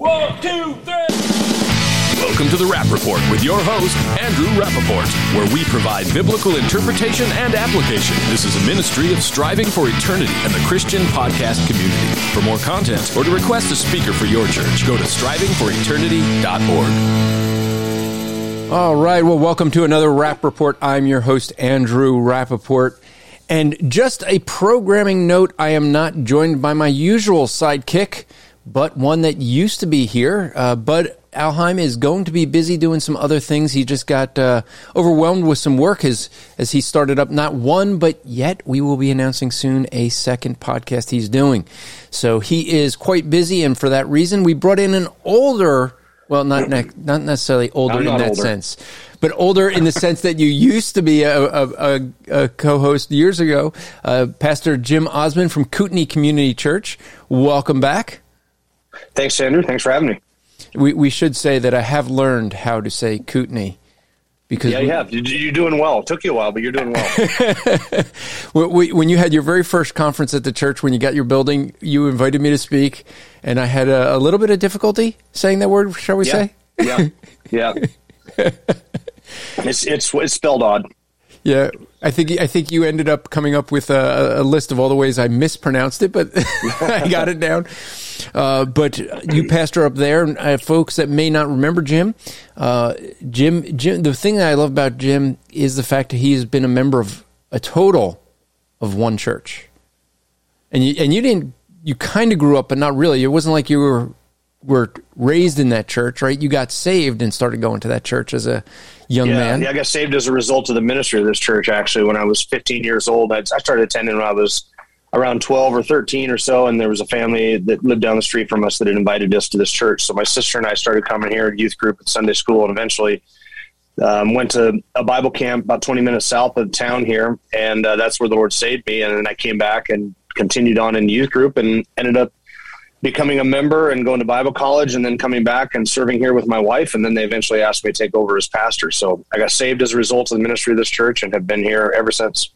One, two, three. Welcome to the Rap Report with your host, Andrew Rappaport, where we provide biblical interpretation and application. This is a ministry of striving for eternity and the Christian podcast community. For more content or to request a speaker for your church, go to strivingforeternity.org. All right. Well, welcome to another Rap Report. I'm your host, Andrew Rappaport. And just a programming note I am not joined by my usual sidekick, but one that used to be here. Uh, Bud Ahlheim is going to be busy doing some other things. He just got uh, overwhelmed with some work as as he started up not one, but yet we will be announcing soon a second podcast he's doing. So he is quite busy, and for that reason, we brought in an older. Well, not ne- not necessarily older in that older. sense, but older in the sense that you used to be a, a, a, a co-host years ago. Uh, Pastor Jim Osman from Kootenai Community Church. Welcome back. Thanks, Andrew. Thanks for having me. We, we should say that I have learned how to say Kootenai. Because yeah, you have. You're doing well. It took you a while, but you're doing well. when you had your very first conference at the church, when you got your building, you invited me to speak, and I had a, a little bit of difficulty saying that word. Shall we yeah. say? Yeah, yeah. it's it's it's spelled odd. Yeah, I think I think you ended up coming up with a, a list of all the ways I mispronounced it, but I got it down. Uh, but you pastor up there, uh, folks that may not remember Jim. Uh, Jim, Jim. The thing that I love about Jim is the fact that he has been a member of a total of one church, and you and you didn't. You kind of grew up, but not really. It wasn't like you were were raised in that church, right? You got saved and started going to that church as a young yeah, man. Yeah, I got saved as a result of the ministry of this church. Actually, when I was 15 years old, I started attending when I was around 12 or 13 or so, and there was a family that lived down the street from us that had invited us to this church. So my sister and I started coming here at youth group at Sunday school, and eventually um, went to a Bible camp about 20 minutes south of town here, and uh, that's where the Lord saved me. And then I came back and continued on in youth group and ended up becoming a member and going to Bible college and then coming back and serving here with my wife. And then they eventually asked me to take over as pastor. So I got saved as a result of the ministry of this church and have been here ever since.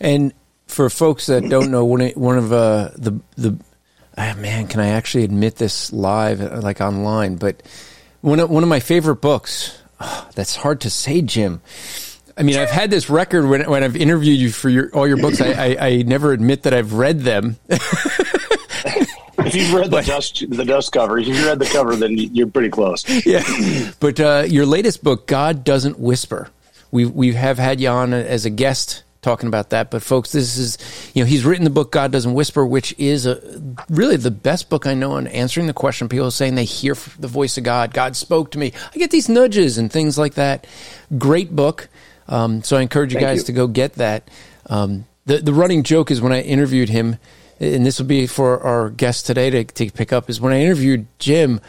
And for folks that don't know, one of, one of uh, the the oh man, can I actually admit this live, uh, like online? But one of, one of my favorite books. Oh, that's hard to say, Jim. I mean, I've had this record when, when I've interviewed you for your, all your books. I, I, I never admit that I've read them. if you've read the dust the dust cover, if you've read the cover, then you're pretty close. Yeah, but uh, your latest book, God Doesn't Whisper. We we have had you on as a guest talking about that. But folks, this is you know he's written the book God Doesn't Whisper, which is a, really the best book I know on answering the question. People saying they hear the voice of God. God spoke to me. I get these nudges and things like that. Great book. Um, so I encourage you Thank guys you. to go get that. Um, the the running joke is when I interviewed him and this will be for our guest today to, to pick up, is when I interviewed Jim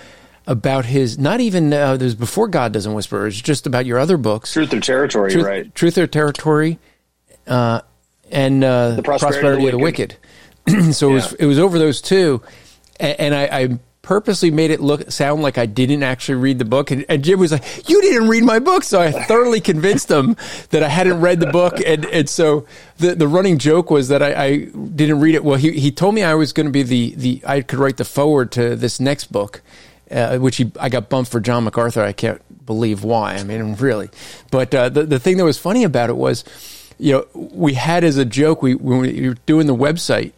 about his, not even, uh, there's before God Doesn't Whisper, it's just about your other books. Truth or Territory, Truth, right. Truth or Territory, uh, and uh, the Prosperity, prosperity of the Wicked. Of the wicked. so yeah. it, was, it was over those two. And, and I, I purposely made it look sound like I didn't actually read the book. And, and, Jim was like, "You didn't read my book," so I thoroughly convinced him that I hadn't read the book. And and so the the running joke was that I, I didn't read it. Well, he he told me I was going to be the the I could write the foreword to this next book, uh, which he I got bumped for John MacArthur. I can't believe why. I mean, really. But uh, the the thing that was funny about it was, you know, we had as a joke we when we were doing the website,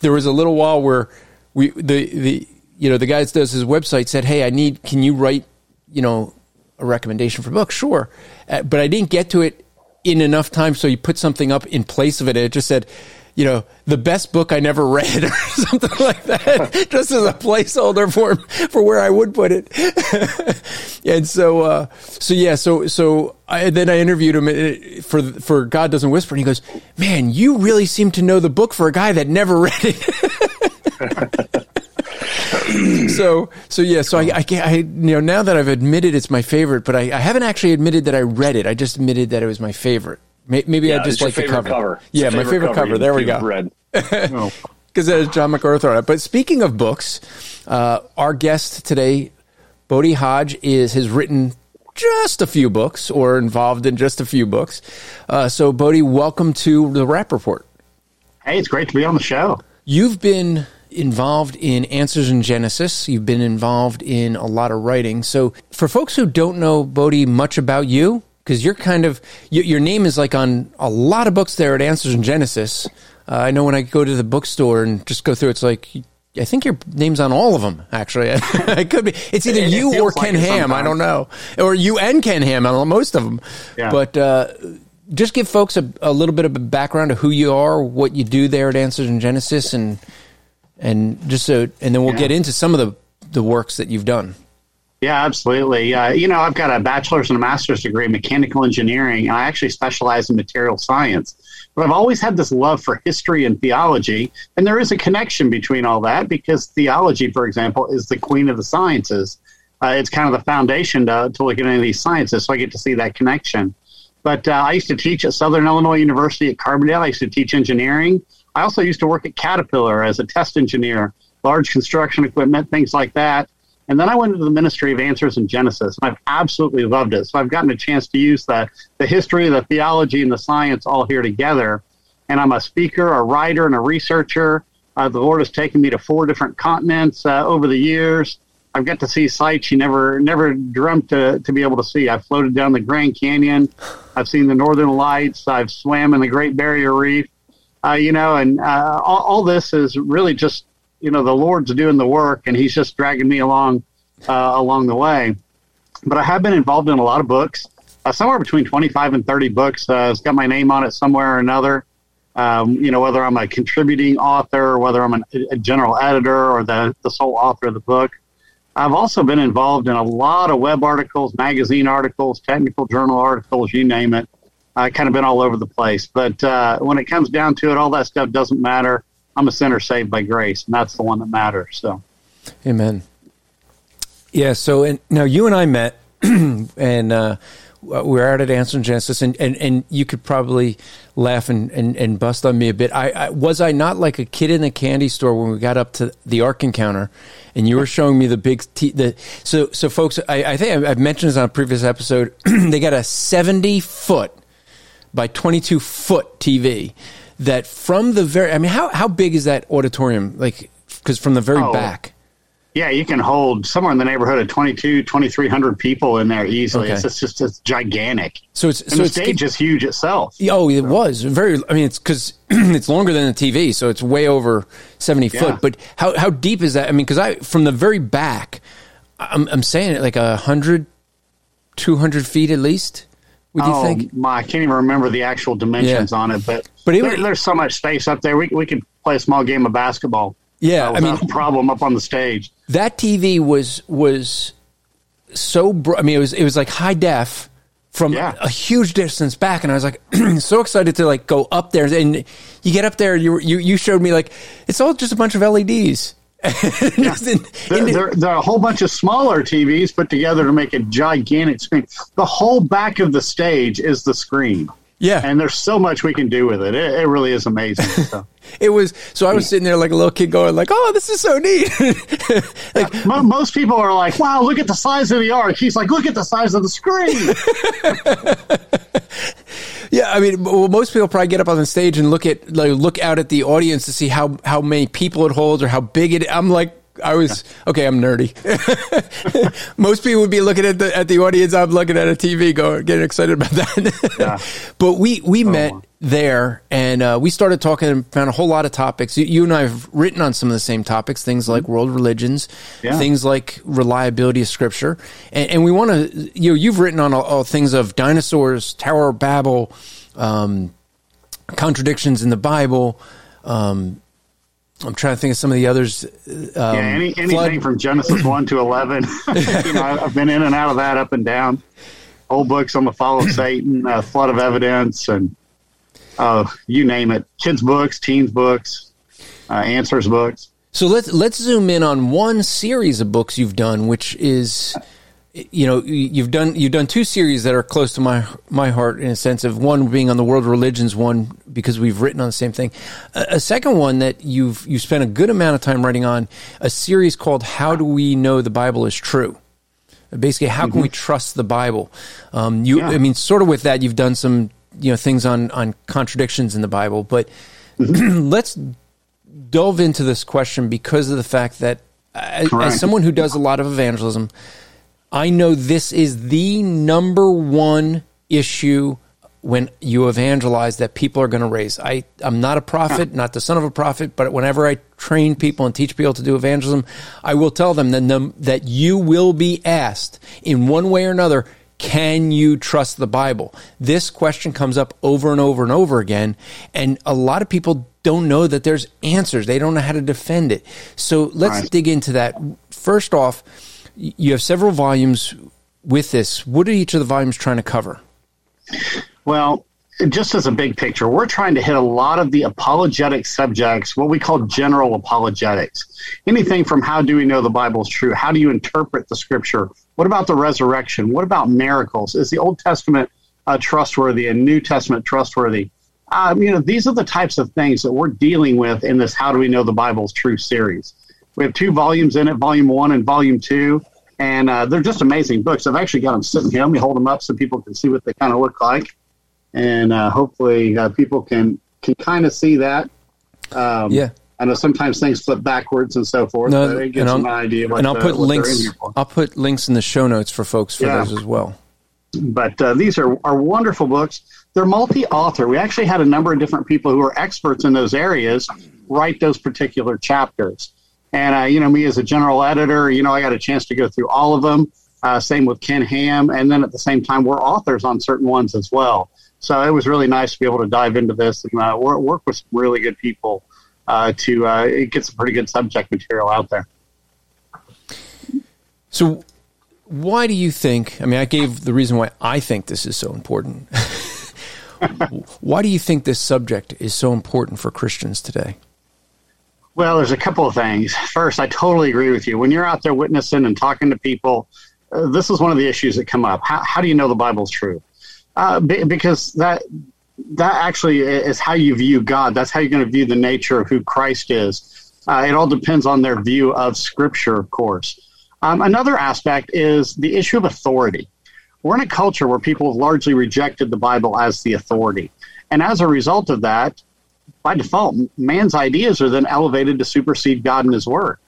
there was a little while where we the the you know, the guy that does his website said, "Hey, I need. Can you write, you know, a recommendation for book?" Sure, uh, but I didn't get to it in enough time, so you put something up in place of it. And it just said, you know, the best book I never read or something like that, just as a placeholder for for where I would put it. and so, uh, so yeah, so so I, then I interviewed him for for God Doesn't Whisper, and he goes, "Man, you really seem to know the book for a guy that never read it." so so yeah. So I, I, I you know now that I've admitted it's my favorite, but I, I haven't actually admitted that I read it. I just admitted that it was my favorite. Maybe Yeah, I just like the cover. cover. Yeah, your my favorite cover. you- There we go. Read. Oh, because there's John MacArthur on it. But speaking of books, uh, our guest today, Bodie Hodge, is has written just a few books or involved in just a few books. Uh, so, Bodie, welcome to the Rap Report. hey, it's great to be on the show. You've been involved in Answers in Genesis. You've been involved in a lot of writing. So, for folks who don't know Bodie much about you, because you're kind of y- your name is like on a lot of books there at Answers in Genesis. Uh, I know when I go to the bookstore and just go through, it's like I think your name's on all of them. Actually, it could be. It's either It- it you or feels like Ken Ham. I don't know, or you and Ken Ham on most of them. Yeah. But uh, just give folks a, a little bit of a background of who you are, what you do there at Answers in Genesis, and and just so, and then we'll Yeah. get into some of the the works that you've done. Yeah, absolutely. Uh, you know, I've got a bachelor's and a master's degree in mechanical engineering, and I actually specialize in material science. But I've always had this love for history and theology, and there is a connection between all that because theology, for example, is the queen of the sciences. Uh, it's kind of the foundation to, to look at any of these sciences, so I get to see that connection. But uh, I used to teach at Southern Illinois University at Carbondale. I used to teach engineering. I also used to work at Caterpillar as a test engineer, large construction equipment, things like that. And then I went into the Ministry of Answers in Genesis, and I've absolutely loved it. So I've gotten a chance to use the, the history, the theology, and the science all here together. And I'm a speaker, a writer, and a researcher. Uh, the Lord has taken me to four different continents uh, over the years. I've got to see sights you never never dreamt to, to be able to see. I've floated down the Grand Canyon. I've seen the Northern Lights. I've swam in the Great Barrier Reef. Uh, you know, and uh, all, all this is really just you know the Lord's doing the work, and He's just dragging me along uh, along the way. But I have been involved in a lot of books, uh, somewhere between twenty five and thirty books. Uh, it's got my name on it somewhere or another. Um, you know, whether I'm a contributing author, or whether I'm an, a general editor, or the the sole author of the book. I've also been involved in a lot of web articles, magazine articles, technical journal articles, you name it. I've kind of been all over the place. But uh, when it comes down to it, all that stuff doesn't matter. I'm a sinner saved by grace, and that's the one that matters. So, Amen. Yeah. So, and now you and I met, and uh, we were out at Answer Genesis, and, and, and you could probably laugh and, and, and bust on me a bit. I, I was I not like a kid in a candy store when we got up to the Ark encounter, and you were showing me the big t- the so so folks. I, I think I've mentioned this on a previous episode. they got a seventy foot by 22 foot TV that from the very, I mean, how, how big is that auditorium? Like, because from the very Oh, back. yeah, you can hold somewhere in the neighborhood of 22, 2,300 people in there easily. Okay. It's just, just it's gigantic. So it's, And so the it's, stage is huge itself. oh, it was very, I mean, it's because it's longer than the TV. So it's way over 70 Yeah. foot. But how, how deep is that? I mean, because I, from the very back, I'm, I'm saying it like a hundred, 200 feet at least. Would you oh, think? my, I can't even remember the actual dimensions Yeah. on it, but, But it there- there's so much space up there. We, we could play a small game of basketball. Yeah, uh, I mean- a problem up on the stage. that TV was was so. Bro- I mean, it was it was like high def from Yeah. a huge distance back, and I was like so excited to like go up there. And you get up there, you you you showed me like it's all just a bunch of LEDs. Just in- There, in- there, there are a whole bunch of smaller TVs put together to make a gigantic screen. The whole back of the stage is the screen. yeah, And there's so much we can do with it. It, it really is amazing. So. it was. So I was sitting there like a little kid, going like, "Oh, this is so neat." like, Mo- Most people are like, wow, look at the size of the ark. He's like, look at the size of the screen. Yeah, I mean, well, most people probably get up on the stage and look at like look out at the audience to see how how many people it holds or how big it. I'm like, I was okay. I'm nerdy. most people would be looking at the at the audience. I'm looking at a TV, going getting excited about that. Yeah. but we we met there and uh, we started talking and found a whole lot of topics. You, you and I have written on some of the same topics, things like world religions, Yeah. things like reliability of scripture, and, and we want to. You know, you've written on all, all things of dinosaurs, Tower of Babel, um, contradictions in the Bible. Um, I'm trying to think of some of the others. Um, yeah, any, anything flood- from Genesis 1 to 11. you know, I've been in and out of that up and down. Old books on the fall of Satan, uh, flood of evidence, and uh, you name it. Kids' books, teens' books, uh, answers books. So let's let's zoom in on one series of books you've done, which is, you know, you've done you've done two series that are close to my my heart in a sense of one being on the world religions, one because we've written on the same thing. A, a second one that you've you spent a good amount of time writing on a series called "How Do We Know the Bible Is True." Basically, how can mm-hmm. we trust the Bible? Um, you, yeah. I mean, sort of with that, you've done some you know things on on contradictions in the Bible, but mm-hmm. let's delve into this question because of the fact that as, as someone who does a lot of evangelism, I know this is the number one issue when you evangelize that people are going to raise. I, I'm not a prophet, not the son of a prophet, but whenever I train people and teach people to do evangelism, I will tell them that, that you will be asked in one way or another, can you trust the Bible? This question comes up over and over and over again. And a lot of people don't know that there's answers. They don't know how to defend it. So let's right. dig into that. First off, you have several volumes with this. What are each of the volumes trying to cover? Well, just as a big picture, we're trying to hit a lot of the apologetic subjects, what we call general apologetics. Anything from how do we know the Bible is true? How do you interpret the scripture? What about the resurrection? What about miracles? Is the Old Testament uh, trustworthy and New Testament trustworthy? Um, you know, these are the types of things that we're dealing with in this How Do We Know the Bible's True series. We have two volumes in it, volume one and volume two, and uh, they're just amazing books. I've actually got them sitting here. Let me hold them up so people can see what they kind of look like, and uh, hopefully uh, people can can kind of see that. Um, yeah. I know sometimes things flip backwards and so forth. No, it gives an idea. What, and I'll put links. I'll put links in the show notes for folks for yeah. those as well. But uh, these are, are wonderful books. They're multi-author. We actually had a number of different people who are experts in those areas write those particular chapters. And uh, you know, me as a general editor, you know, I got a chance to go through all of them. Uh, same with Ken Ham, and then at the same time, we're authors on certain ones as well. So it was really nice to be able to dive into this and uh, work, with some really good people uh, to uh, get some pretty good subject material out there. So, why do you think? I mean, I gave the reason why I think this is so important. Why do you think this subject is so important for Christians today? Well, there's a couple of things. First, I totally agree with you. When you're out there witnessing and talking to people, uh, this is one of the issues that come up. How, how do you know the Bible's true? Uh, because that that actually is how you view God. That's how you're going to view the nature of who Christ is. Uh, it all depends on their view of Scripture, of course. Um, another aspect is the issue of authority we're in a culture where people have largely rejected the Bible as the authority. And as a result of that, by default, man's ideas are then elevated to supersede God and his word.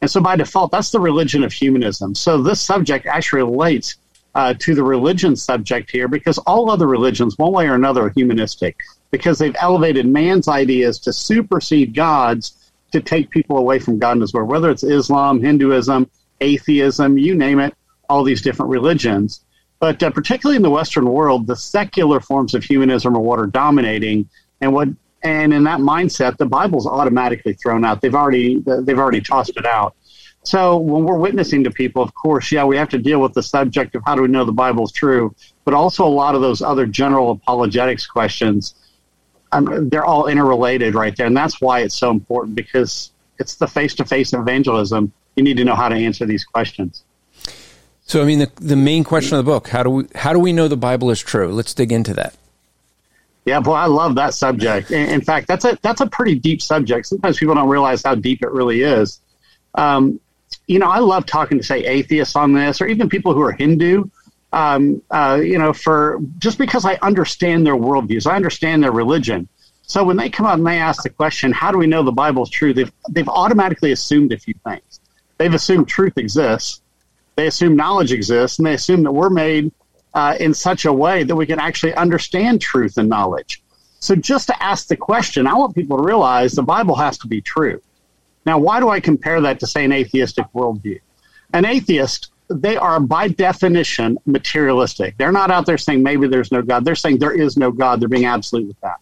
And so by default, that's the religion of humanism. So this subject actually relates uh, to the religion subject here because all other religions, one way or another, are humanistic because they've elevated man's ideas to supersede God's to take people away from God and his word, whether it's Islam, Hinduism, atheism, you name it, all these different religions. But uh, particularly in the Western world, the secular forms of humanism are what are dominating, and what and in that mindset, the Bible's automatically thrown out. They've already they've already tossed it out. So when we're witnessing to people, of course, yeah, we have to deal with the subject of how do we know the Bible's true, but also a lot of those other general apologetics questions. Um, they're all interrelated right there, and that's why it's so important because it's the face-to-face evangelism. You need to know how to answer these questions. So, I mean, the, the main question of the book how do we how do we know the Bible is true? Let's dig into that. Yeah, boy, I love that subject. In fact, that's a that's a pretty deep subject. Sometimes people don't realize how deep it really is. Um, you know, I love talking to say atheists on this, or even people who are Hindu. Um, uh, you know, for just because I understand their worldviews, I understand their religion. So when they come up and they ask the question, "How do we know the Bible is true?" They've they've automatically assumed a few things. They've assumed truth exists they assume knowledge exists, and they assume that we're made uh, in such a way that we can actually understand truth and knowledge. So, just to ask the question, I want people to realize the Bible has to be true. Now, why do I compare that to, say, an atheistic worldview? An atheist, they are by definition materialistic. They're not out there saying maybe there's no God. They're saying there is no God. They're being absolute with that.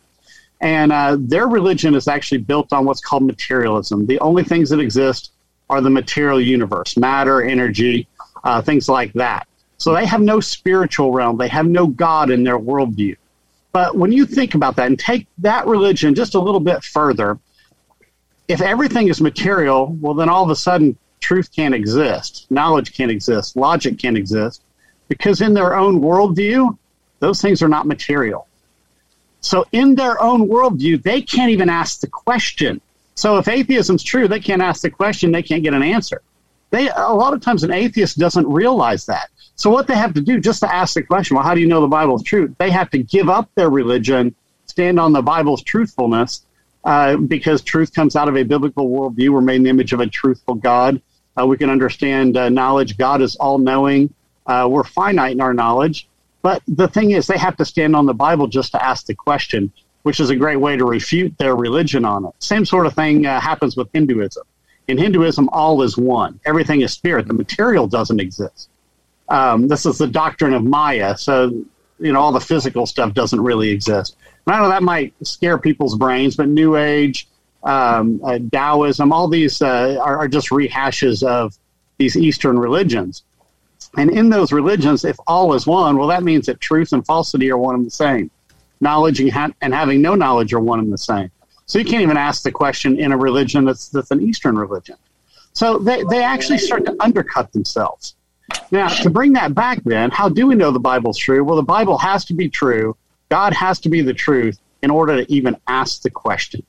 And uh, their religion is actually built on what's called materialism. The only things that exist are the material universe matter, energy, uh, things like that. So they have no spiritual realm, they have no God in their worldview. But when you think about that and take that religion just a little bit further, if everything is material, well, then all of a sudden truth can't exist, knowledge can't exist, logic can't exist, because in their own worldview, those things are not material. So in their own worldview, they can't even ask the question. So if atheism's true, they can't ask the question, they can't get an answer. They a lot of times an atheist doesn't realize that. So what they have to do just to ask the question, well, how do you know the Bible is true? They have to give up their religion, stand on the Bible's truthfulness, uh, because truth comes out of a biblical worldview. We're made in the image of a truthful God. Uh, we can understand uh, knowledge. God is all knowing. Uh, we're finite in our knowledge. But the thing is, they have to stand on the Bible just to ask the question, which is a great way to refute their religion on it. Same sort of thing uh, happens with Hinduism. In Hinduism, all is one. Everything is spirit. The material doesn't exist. Um, this is the doctrine of Maya. So, you know, all the physical stuff doesn't really exist. And I know that might scare people's brains, but New Age, um, uh, Taoism, all these uh, are, are just rehashes of these Eastern religions. And in those religions, if all is one, well, that means that truth and falsity are one and the same. Knowledge and, ha- and having no knowledge are one and the same. So you can't even ask the question in a religion that's, that's an Eastern religion. So they, they actually start to undercut themselves. Now, to bring that back then, how do we know the Bible's true? Well, the Bible has to be true. God has to be the truth in order to even ask the question.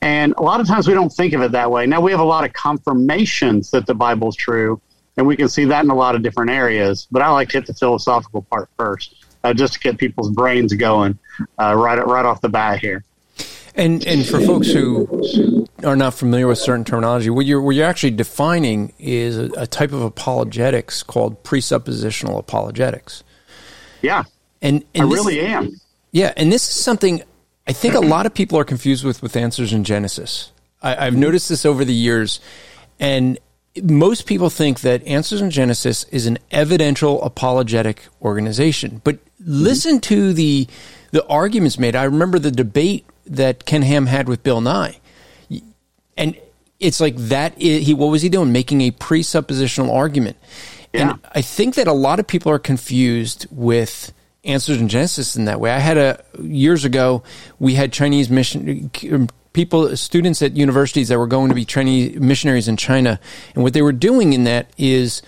And a lot of times we don't think of it that way. Now, we have a lot of confirmations that the Bible's true, and we can see that in a lot of different areas. But I like to hit the philosophical part first, uh, just to get people's brains going uh, right right off the bat here. And and for folks who are not familiar with certain terminology, what you're what you're actually defining is a, a type of apologetics called presuppositional apologetics. Yeah, and, and I this, really am. Yeah, and this is something I think a lot of people are confused with with answers in Genesis. I, I've mm-hmm. noticed this over the years, and most people think that Answers in Genesis is an evidential apologetic organization. But mm-hmm. listen to the the arguments made. I remember the debate that Ken Ham had with Bill Nye, and it's like that. He what was he doing? Making a presuppositional argument. Yeah. And I think that a lot of people are confused with answers in Genesis in that way. I had a years ago. We had Chinese mission um, people, students at universities that were going to be Chinese missionaries in China, and what they were doing in that is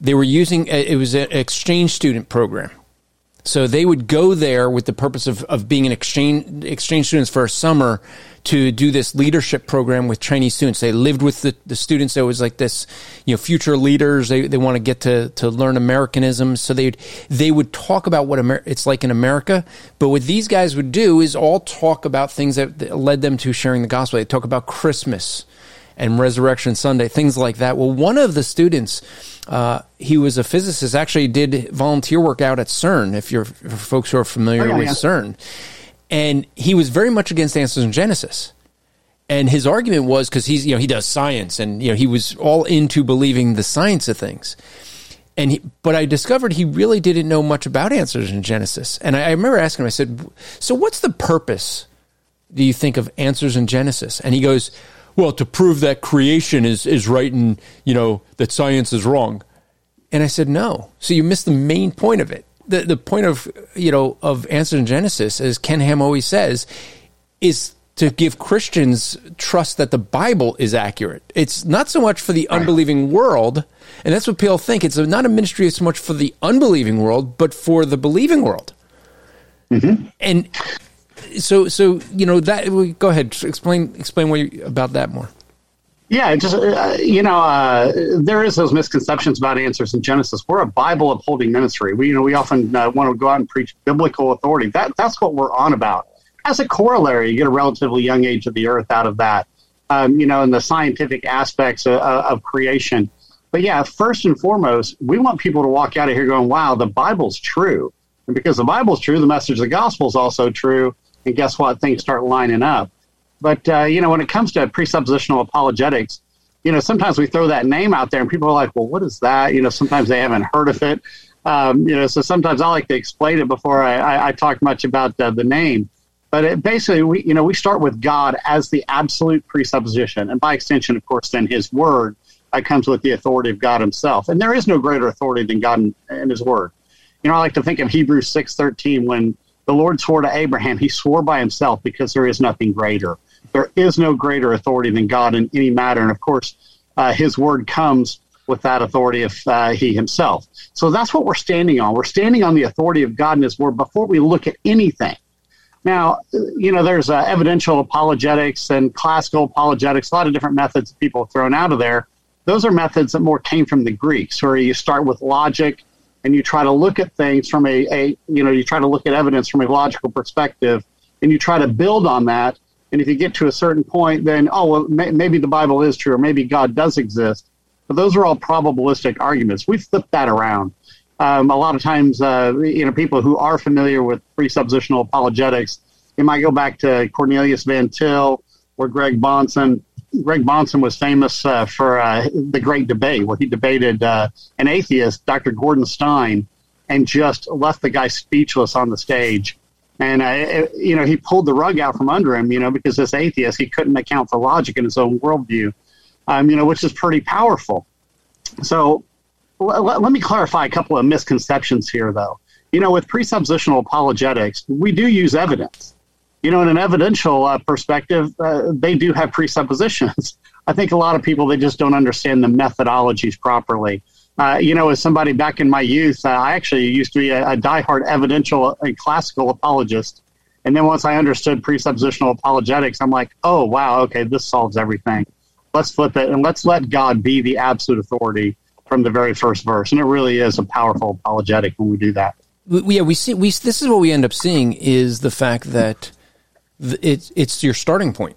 they were using uh, it was an exchange student program. So they would go there with the purpose of, of being an exchange exchange students for a summer to do this leadership program with Chinese students. They lived with the, the students. It was like this, you know, future leaders. They, they want to get to, to learn Americanism. So they they would talk about what Amer- it's like in America. But what these guys would do is all talk about things that, that led them to sharing the gospel. They talk about Christmas and Resurrection Sunday, things like that. Well, one of the students, uh, he was a physicist, actually did volunteer work out at CERN. If you're for folks who are familiar oh, yeah, with yeah. CERN, and he was very much against answers in Genesis. And his argument was because he's you know he does science and you know he was all into believing the science of things. And he, but I discovered he really didn't know much about answers in Genesis. And I, I remember asking him, I said, "So what's the purpose? Do you think of answers in Genesis?" And he goes, "Well, to prove that creation is is right and you know that science is wrong." And I said, "No. So you missed the main point of it the the point of you know of Genesis, as Ken Ham always says, is to give Christians trust that the Bible is accurate. It's not so much for the unbelieving world, and that's what people think. It's not a ministry so much for the unbelieving world, but for the believing world. Mm-hmm. And so, so you know that. Go ahead, explain explain what you, about that more. Yeah, just uh, you know, uh, there is those misconceptions about answers in Genesis. We're a Bible upholding ministry. We you know we often uh, want to go out and preach biblical authority. That that's what we're on about. As a corollary, you get a relatively young age of the earth out of that. Um, you know, and the scientific aspects of, of creation. But yeah, first and foremost, we want people to walk out of here going, "Wow, the Bible's true." And because the Bible's true, the message of the gospel is also true. And guess what? Things start lining up. But uh, you know, when it comes to presuppositional apologetics, you know, sometimes we throw that name out there, and people are like, "Well, what is that?" You know, sometimes they haven't heard of it. Um, you know, so sometimes I like to explain it before I, I, I talk much about uh, the name. But it, basically, we you know we start with God as the absolute presupposition, and by extension, of course, then His Word that comes with the authority of God Himself. And there is no greater authority than God and, and His Word. You know, I like to think of Hebrews six thirteen when the Lord swore to Abraham, He swore by Himself because there is nothing greater There is no greater authority than God in any matter. And of course, uh, his word comes with that authority of uh, he himself. So that's what we're standing on. We're standing on the authority of God in his word before we look at anything. Now, you know, there's uh, evidential apologetics and classical apologetics, a lot of different methods people have thrown out of there. Those are methods that more came from the Greeks, where you start with logic and you try to look at things from a, a you know, you try to look at evidence from a logical perspective and you try to build on that. And if you get to a certain point, then, oh, well, may, maybe the Bible is true or maybe God does exist. But those are all probabilistic arguments. we flip that around. Um, a lot of times, uh, you know, people who are familiar with presuppositional apologetics, you might go back to Cornelius Van Til or Greg Bahnsen. Greg Bahnsen was famous uh, for uh, the Great Debate, where he debated uh, an atheist, Dr. Gordon Stein, and just left the guy speechless on the stage. And uh, you know, he pulled the rug out from under him, you know, because this atheist he couldn't account for logic in his own worldview um, you know, which is pretty powerful. So l- let me clarify a couple of misconceptions here, though. You know, with presuppositional apologetics, we do use evidence. You know, in an evidential uh, perspective, uh, they do have presuppositions. I think a lot of people they just don't understand the methodologies properly. Uh, you know, as somebody back in my youth, uh, I actually used to be a, a diehard evidential and classical apologist. And then once I understood presuppositional apologetics, I'm like, oh wow, okay, this solves everything let's flip it and let's let God be the absolute authority from the very first verse. And it really is a powerful apologetic when we do that. We, yeah, we see. We this is what we end up seeing is the fact that it's it's your starting point,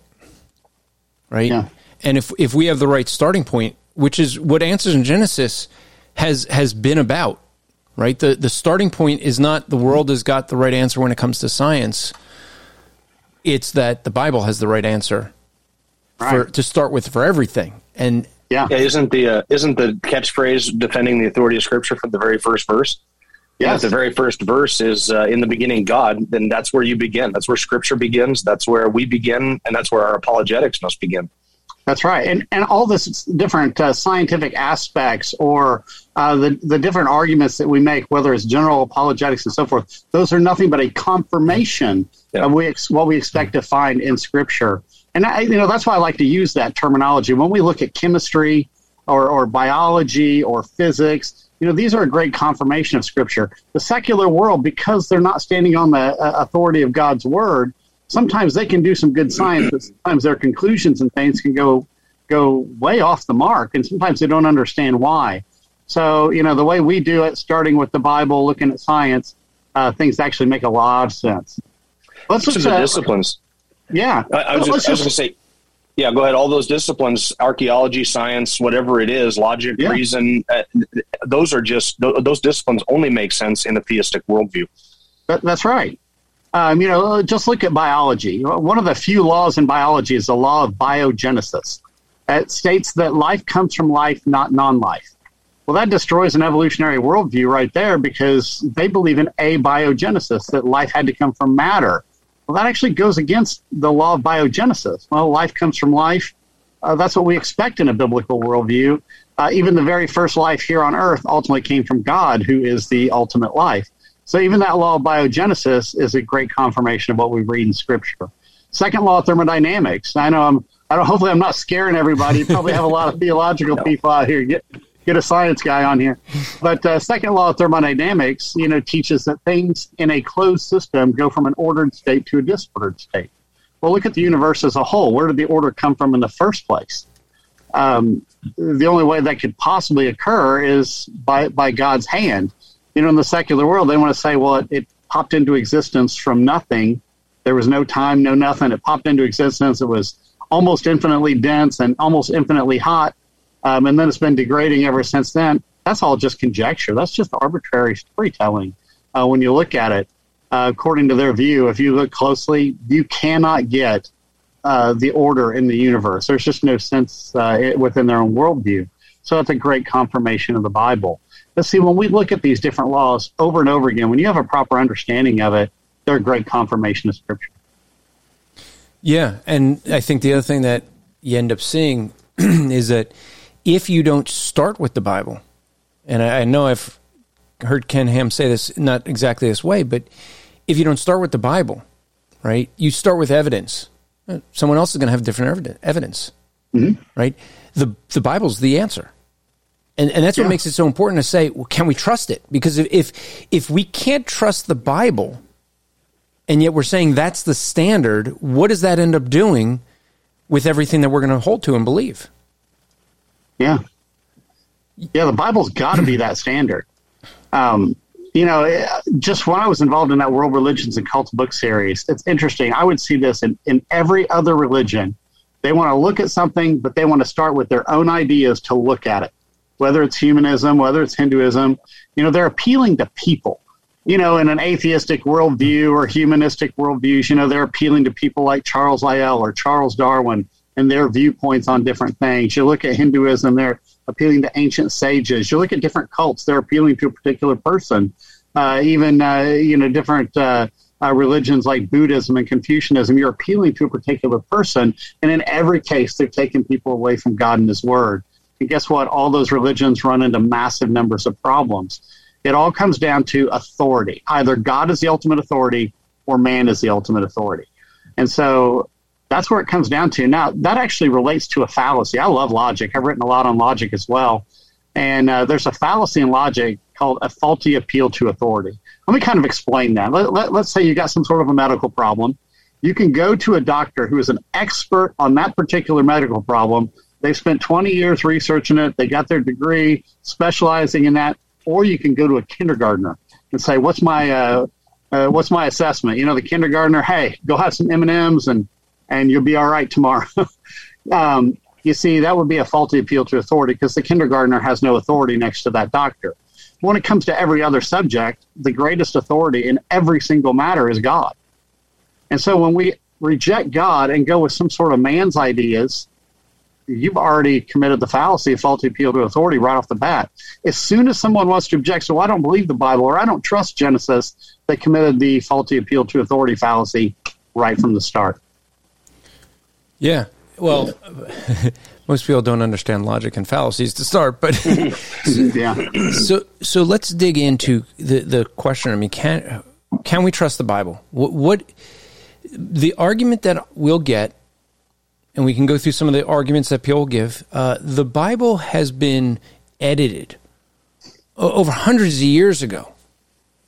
right? Yeah. And if if we have the right starting point, which is what Answers in Genesis has has been about, right? The the starting point is not the world has got the right answer when it comes to science. It's that the Bible has the right answer right. for to start with for everything. And yeah, yeah isn't the uh, isn't the catchphrase defending the authority of Scripture from the very first verse? Yeah, the very first verse is uh, in the beginning God. Then that's where you begin. That's where Scripture begins. That's where we begin, and that's where our apologetics must begin. That's right, and and all this different uh, scientific aspects or uh, the the different arguments that we make, whether it's general apologetics and so forth, those are nothing but a confirmation yeah. of we ex- what we expect to find in Scripture. And I, you know that's why I like to use that terminology when we look at chemistry or, or biology or physics. You know, these are a great confirmation of Scripture. The secular world, because they're not standing on the uh, authority of God's word, sometimes they can do some good science, but sometimes their conclusions and things can go go way off the mark, and sometimes they don't understand why. So, you know, the way we do it, starting with the Bible, looking at science, uh, things actually make a lot of sense. Let's look at disciplines. Yeah, I, I was, just, just going to say, yeah, go ahead. All those disciplines, archaeology, science, whatever it is, logic, yeah. reason, uh, those are just those disciplines only make sense in a theistic worldview. That, that's right. Um, you know, just look at biology. One of the few laws in biology is the law of biogenesis. It states that life comes from life, not non-life. Well, that destroys an evolutionary worldview right there because they believe in abiogenesis, that life had to come from matter well, that actually goes against the law of biogenesis. Well, life comes from life. Uh, that's what we expect in a biblical worldview. Uh, even the very first life here on earth ultimately came from God, who is the ultimate life. So even that law of biogenesis is a great confirmation of what we read in Scripture. Second law of thermodynamics. I know I'm. I don't. Hopefully, I'm not scaring everybody. You probably have a lot of theological no. people out here. Get get a science guy on here. But uh, second law of thermodynamics, you know, teaches that things in a closed system go from an ordered state to a disordered state. Well, look at the universe as a whole. Where did the order come from in the first place? Um, the only way that could possibly occur is by by God's hand. You know, in the secular world, they want to say, well, it, it popped into existence from nothing. There was no time, no nothing. It popped into existence. It was almost infinitely dense and almost infinitely hot um, and then it's been degrading ever since then. That's all just conjecture. That's just arbitrary storytelling. Uh, when you look at it, uh, according to their view, if you look closely, you cannot get uh, the order in the universe. There's just no sense uh, within their own worldview. So that's a great confirmation of the Bible. But see, when we look at these different laws over and over again, when you have a proper understanding of it, they're a great confirmation of Scripture. Yeah, and I think the other thing that you end up seeing is that if you don't start with the Bible, and I, I know I've heard Ken Ham say this not exactly this way, but if you don't start with the Bible, right, you start with evidence. Someone else is going to have different evidence, mm-hmm. right? The the Bible's the answer, and and that's yeah. what makes it so important to say, well, can we trust it? Because if if we can't trust the Bible, and yet we're saying that's the standard, what does that end up doing with everything that we're going to hold to and believe? Yeah, yeah, the Bible's got to be that standard. Um, you know, eh, just when I was involved in that World Religions and Cults book series, it's interesting. I would see this in, in every other religion. They want to look at something, but they want to start with their own ideas to look at it. Whether it's humanism, whether it's Hinduism, you know, they're appealing to people. You know, in an atheistic worldview or humanistic worldviews, you know, they're appealing to people like Charles Lyell or Charles Darwin and their viewpoints on different things. You look at Hinduism, they're appealing to ancient sages. You look at different cults; they're appealing to a particular person. Uh, even uh, you know different uh, uh, religions like Buddhism and Confucianism, you're appealing to a particular person, and in every case, they've taken people away from God and His Word. And guess what? All those religions run into massive numbers of problems. It all comes down to authority. Either God is the ultimate authority, or man is the ultimate authority. And so that's where it comes down to. Now, that actually relates to a fallacy. I love logic. I've written a lot on logic as well. And uh, there's a fallacy in logic called a faulty appeal to authority. Let me kind of explain that. Let, let, let's say you got some sort of a medical problem. You can go to a doctor who is an expert on that particular medical problem. They spent 20 years researching it, they got their degree specializing in that. Or you can go to a kindergartner and say, "What's my uh, uh, what's my assessment?" You know, the kindergartner, "Hey, go have some M and M's and and you'll be all right tomorrow. um, you see, that would be a faulty appeal to authority because the kindergartner has no authority next to that doctor. When it comes to every other subject, the greatest authority in every single matter is God. And so when we reject God and go with some sort of man's ideas, you've already committed the fallacy of faulty appeal to authority right off the bat. As soon as someone wants to object, so I don't believe the Bible or I don't trust Genesis, they committed the faulty appeal to authority fallacy right from the start. Yeah. Well, most people don't understand logic and fallacies to start, but yeah. So so let's dig into the the question. I mean, can can we trust the Bible? What, what the argument that we'll get, and we can go through some of the arguments that people give. Uh, the Bible has been edited over hundreds of years ago.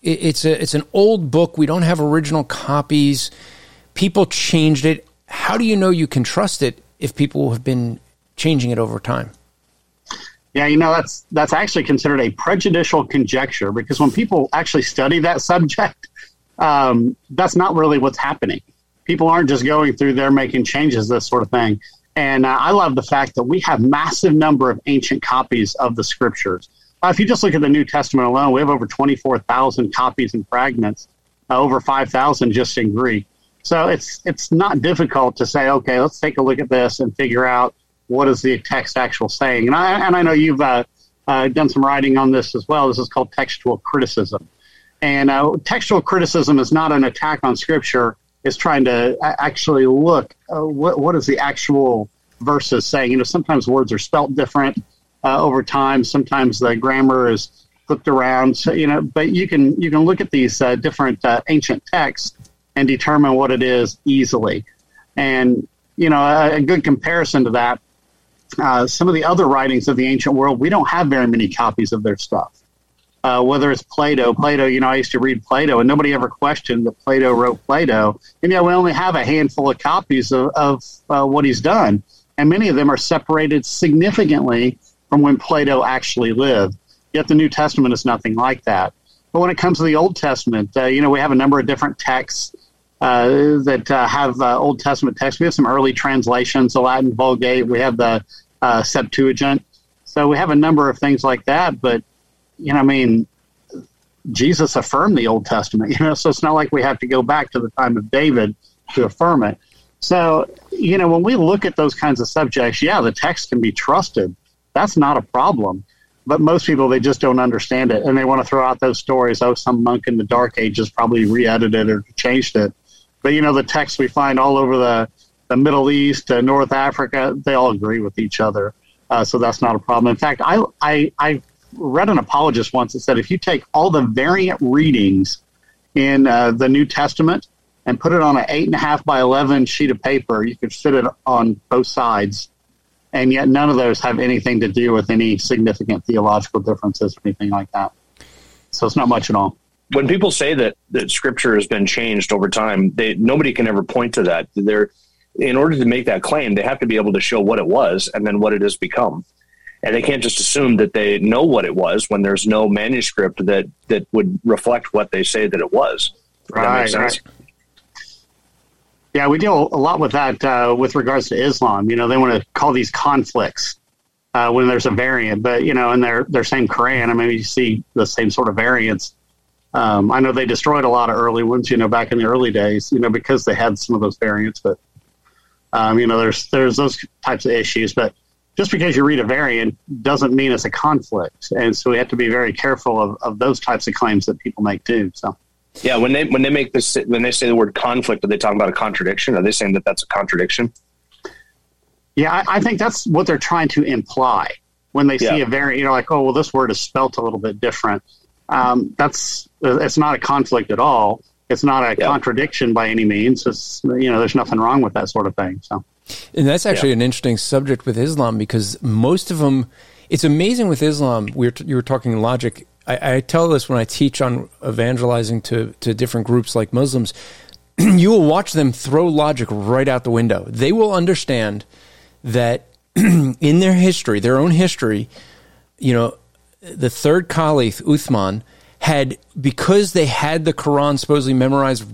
It, it's a it's an old book. We don't have original copies. People changed it how do you know you can trust it if people have been changing it over time? Yeah, you know that's that's actually considered a prejudicial conjecture because when people actually study that subject, um, that's not really what's happening. People aren't just going through there making changes, this sort of thing. And uh, I love the fact that we have massive number of ancient copies of the scriptures. Uh, if you just look at the New Testament alone, we have over twenty four thousand copies and fragments, uh, over five thousand just in Greek. So it's it's not difficult to say, okay, let's take a look at this and figure out what is the text actual saying. And I and I know you've uh, uh, done some writing on this as well. This is called textual criticism, and uh, textual criticism is not an attack on Scripture. It's trying to actually look uh, what what is the actual verses saying. You know, sometimes words are spelt different uh, over time. Sometimes the grammar is flipped around. So you know, but you can you can look at these uh, different ancient texts and determine what it is easily. And, you know, a, a good comparison to that, uh, some of the other writings of the ancient world, we don't have very many copies of their stuff. Uh, whether it's Plato, Plato, you know, I used to read Plato, and nobody ever questioned that Plato wrote Plato. And yet, we only have a handful of copies of, of uh, what he's done, and many of them are separated significantly from when Plato actually lived. Yet, the New Testament is nothing like that. But when it comes to the Old Testament, uh, you know, we have a number of different texts uh, that uh, have uh, Old Testament texts. We have some early translations, the Latin Vulgate. We have the uh, Septuagint. So we have a number of things like that. But you know, I mean, Jesus affirmed the Old Testament. You know, so it's not like we have to go back to the time of David to affirm it. So you know, when we look at those kinds of subjects, yeah, the text can be trusted. That's not a problem but most people they just don't understand it and they want to throw out those stories oh some monk in the dark ages probably re-edited or changed it but you know, the texts we find all over the, the Middle East, uh, North Africa, they all agree with each other. Uh, so that's not a problem. In fact, I, I, I read an apologist once that said if you take all the variant readings in uh, the New Testament and put it on an eight and a half by 11 sheet of paper, you could fit it on both sides. And yet none of those have anything to do with any significant theological differences or anything like that. So it's not much at all. When people say that, that scripture has been changed over time, they, nobody can ever point to that. They're, in order to make that claim, they have to be able to show what it was and then what it has become. And they can't just assume that they know what it was when there's no manuscript that, that would reflect what they say that it was. Right, right. Yeah, we deal a lot with that uh, with regards to Islam. You know, they want to call these conflicts uh, when there's a variant, but you know, in their their same Quran, I mean, you see the same sort of variants. Um, I know they destroyed a lot of early ones, you know, back in the early days, you know, because they had some of those variants. But um, you know, there's there's those types of issues. But just because you read a variant doesn't mean it's a conflict, and so we have to be very careful of, of those types of claims that people make too. So. Yeah, when they when they make this when they say the word conflict, are they talking about a contradiction? Are they saying that that's a contradiction? Yeah, I, I think that's what they're trying to imply when they see yeah. a variant. you know like oh well this word is spelt a little bit different. Um, that's Uh, it's not a conflict at all. It's not a yeah. contradiction by any means. It's you know there's nothing wrong with that sort of thing. So, and that's actually yeah. an interesting subject with Islam because most of them. It's amazing with Islam. We were t- you were talking logic I, I tell this when I teach on evangelizing to, to different groups like Muslims. you will watch them throw logic right out the window. They will understand that in their history, their own history, you know, the third caliph, Uthman, had, because they had the Quran supposedly memorized,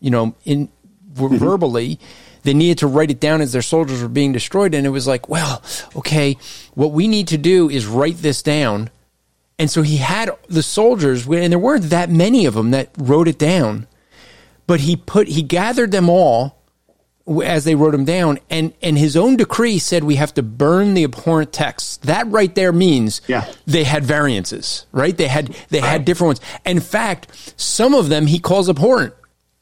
you know, in mm-hmm. verbally, they needed to write it down as their soldiers were being destroyed. And it was like, well, okay, what we need to do is write this down and so he had the soldiers, and there weren't that many of them that wrote it down, but he put he gathered them all as they wrote them down, and and his own decree said we have to burn the abhorrent texts. That right there means yeah. they had variances, right? They had they right. had different ones. In fact, some of them he calls abhorrent,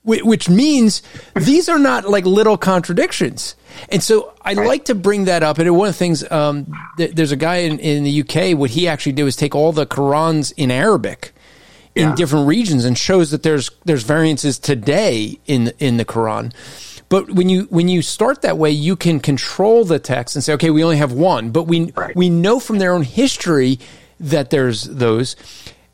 which means these are not like little contradictions. And so I right. like to bring that up. And one of the things, um, th- there's a guy in, in the UK, what he actually did was take all the Qurans in Arabic in yeah. different regions and shows that there's, there's variances today in, in the Quran. But when you when you start that way, you can control the text and say, okay, we only have one. But we right. we know from their own history that there's those,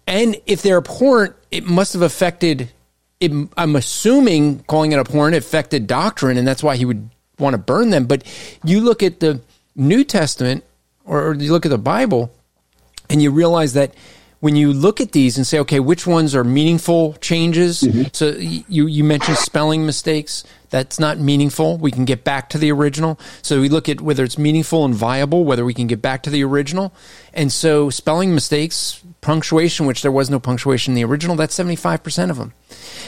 and if they're abhorrent, it must have affected. It, I'm assuming calling it abhorrent affected doctrine, and that's why he would want to burn them. But you look at the New Testament or you look at the Bible and you realize that when you look at these and say, okay, which ones are meaningful changes? Mm-hmm. So you, you mentioned spelling mistakes. That's not meaningful. We can get back to the original. So we look at whether it's meaningful and viable, whether we can get back to the original. And so spelling mistakes, punctuation, which there was no punctuation in the original, that's 75% of them.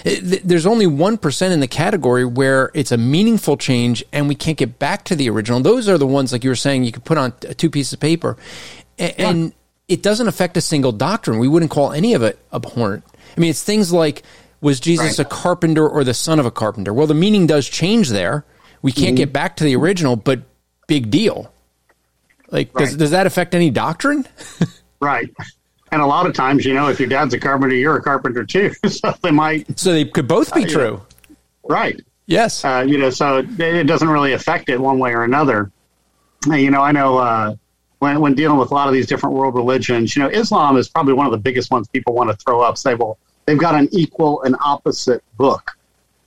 Eh, there's only 1% in the category where it's a meaningful change and we can't get back to the original. Those are the ones, like you were saying, you could put on two pieces of paper. And yeah. it doesn't affect a single doctrine. We wouldn't call any of it abhorrent. I mean, it's things like was Jesus right. a carpenter or the son of a carpenter? Well, the meaning does change there. We can't mm-hmm. get back to the original, but big deal. Like, right. does, does that affect any doctrine? right. And a lot of times, you know, if your dad's a carpenter, you're a carpenter too. so they might. So they could both be uh, true. Know, right. Yes. Uh, you know, so it, it, doesn't really affect it one way or another. You know, I know uh, when, when dealing with a lot of these different world religions, you know, Islam is probably one of the biggest ones people want to throw up. Say, well, they've got an equal and opposite book.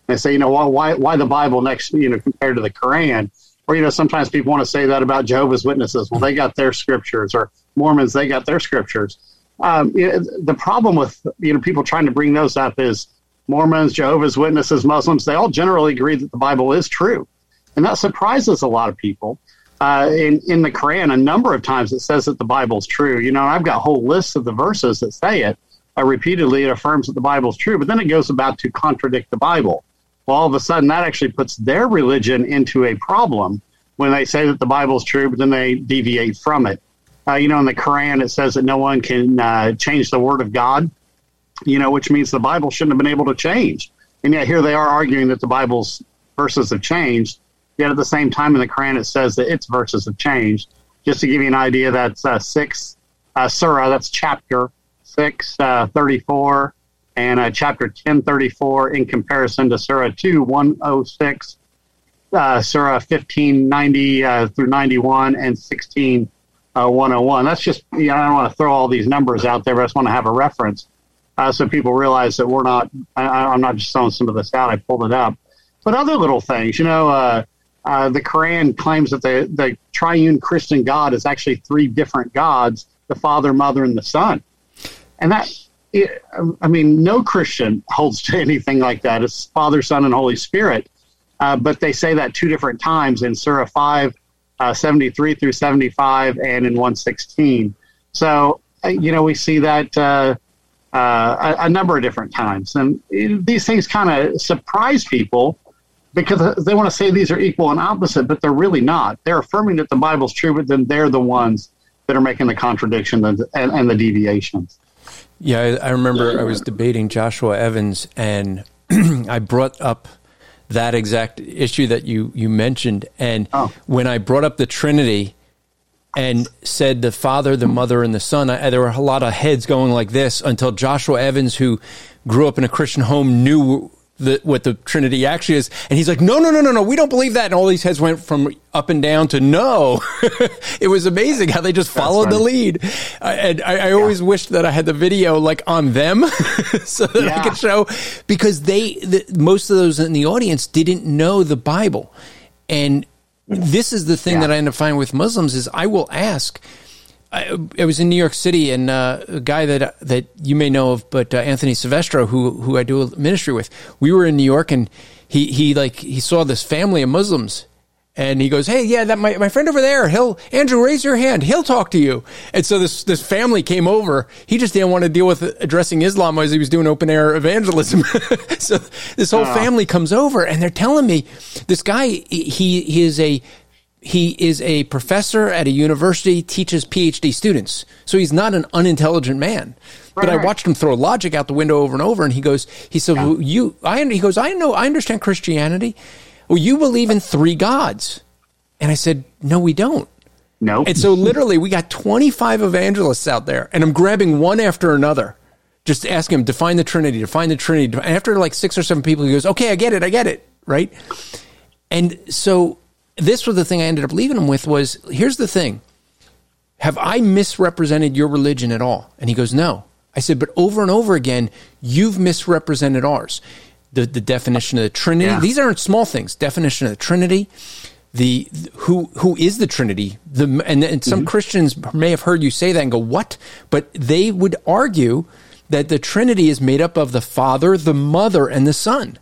They say, you know, why, why, the Bible next, you know, compared to the Quran? Or, you know, sometimes people want to say that about Jehovah's Witnesses. Well, they got their scriptures, or Mormons, they got their scriptures um, you know, the problem with you know people trying to bring those up is Mormons, Jehovah's Witnesses, Muslims. They all generally agree that the Bible is true, and that surprises a lot of people. Uh, in in the Quran, a number of times it says that the Bible is true. You know, I've got whole lists of the verses that say it. Uh, repeatedly, it affirms that the Bible is true, but then it goes about to contradict the Bible. Well, all of a sudden, that actually puts their religion into a problem when they say that the Bible is true, but then they deviate from it. Uh, you know, in the Quran, it says that no one can uh, change the word of God, you know, which means the Bible shouldn't have been able to change. And yet here they are arguing that the Bible's verses have changed. Yet at the same time in the Quran, it says that its verses have changed. Just to give you an idea, that's uh, six uh, surah, that's chapter six, uh, 34, and uh, chapter 1034 in comparison to Surah 2 106, uh, Surah 1590 uh, through 91, and 16 uh, 101. That's just, you know, I don't want to throw all these numbers out there, but I just want to have a reference uh, so people realize that we're not, I, am not just throwing some of this out, I pulled it up. But other little things, you know, uh, uh, the Quran claims that the, the triune Christian God is actually three different gods the Father, Mother, and the Son. And that, I mean, no Christian holds to anything like that. It's Father, Son, and Holy Spirit. Uh, but they say that two different times in Surah 5, uh, 73 through 75, and in 116. So, uh, you know, we see that uh, uh, a, a, number of different times. And these things kind of surprise people because they want to say these are equal and opposite, but they're really not. They're affirming that the Bible's true, but then they're the ones that are making the contradiction and, and, and the deviations. Yeah, I, I remember I was debating Joshua Evans, and I brought up that exact issue that you you mentioned. And oh. when I brought up the Trinity and said the Father, the Mother, and the Son, I, there were a lot of heads going like this until Joshua Evans, who grew up in a Christian home, knew the, what the Trinity actually is. And he's like, no, no, no, no, no, we don't believe that. And all these heads went from up and down to no. it was amazing how they just followed the lead. and I, I always yeah. wished that I had the video like on them so that yeah. I could show because they, the, most of those in the audience didn't know the Bible. And this is the thing yeah. that I end up finding with Muslims is I will ask, I, I, was in New York City, and uh, a guy that that you may know of, but uh, Anthony Silvestro, who who I do a ministry with, we were in New York, and he he like he saw this family of Muslims, and he goes, "Hey, yeah, that my, my friend over there, he'll Andrew, raise your hand, he'll talk to you." And so this this family came over. He just didn't want to deal with addressing Islam as he was doing open air evangelism. so this whole uh. family comes over, and they're telling me this guy he he is a he is a professor at a university, teaches PhD students. So he's not an unintelligent man. Right, but I watched him throw logic out the window over and over. And he goes, he said, yeah. well, you, I, he goes, I know, I understand Christianity. Well, you believe in three gods. And I said, no, we don't. No. And so literally we got 25 evangelists out there and I'm grabbing one after another. Just asking him, define the Trinity, define the Trinity. And after like six or seven people, he goes, okay, I get it. I get it. Right. And so this was the thing I ended up leaving him with was here's the thing. Have I misrepresented your religion at all? And he goes, No. I said, but over and over again, you've misrepresented ours. The, the definition of the Trinity. Yeah. These aren't small things. Definition of the Trinity, the, who who is the Trinity. The and, and some mm-hmm. Christians may have heard you say that and go, "What?" But they would argue that the Trinity is made up of the Father, the Mother, and the Son.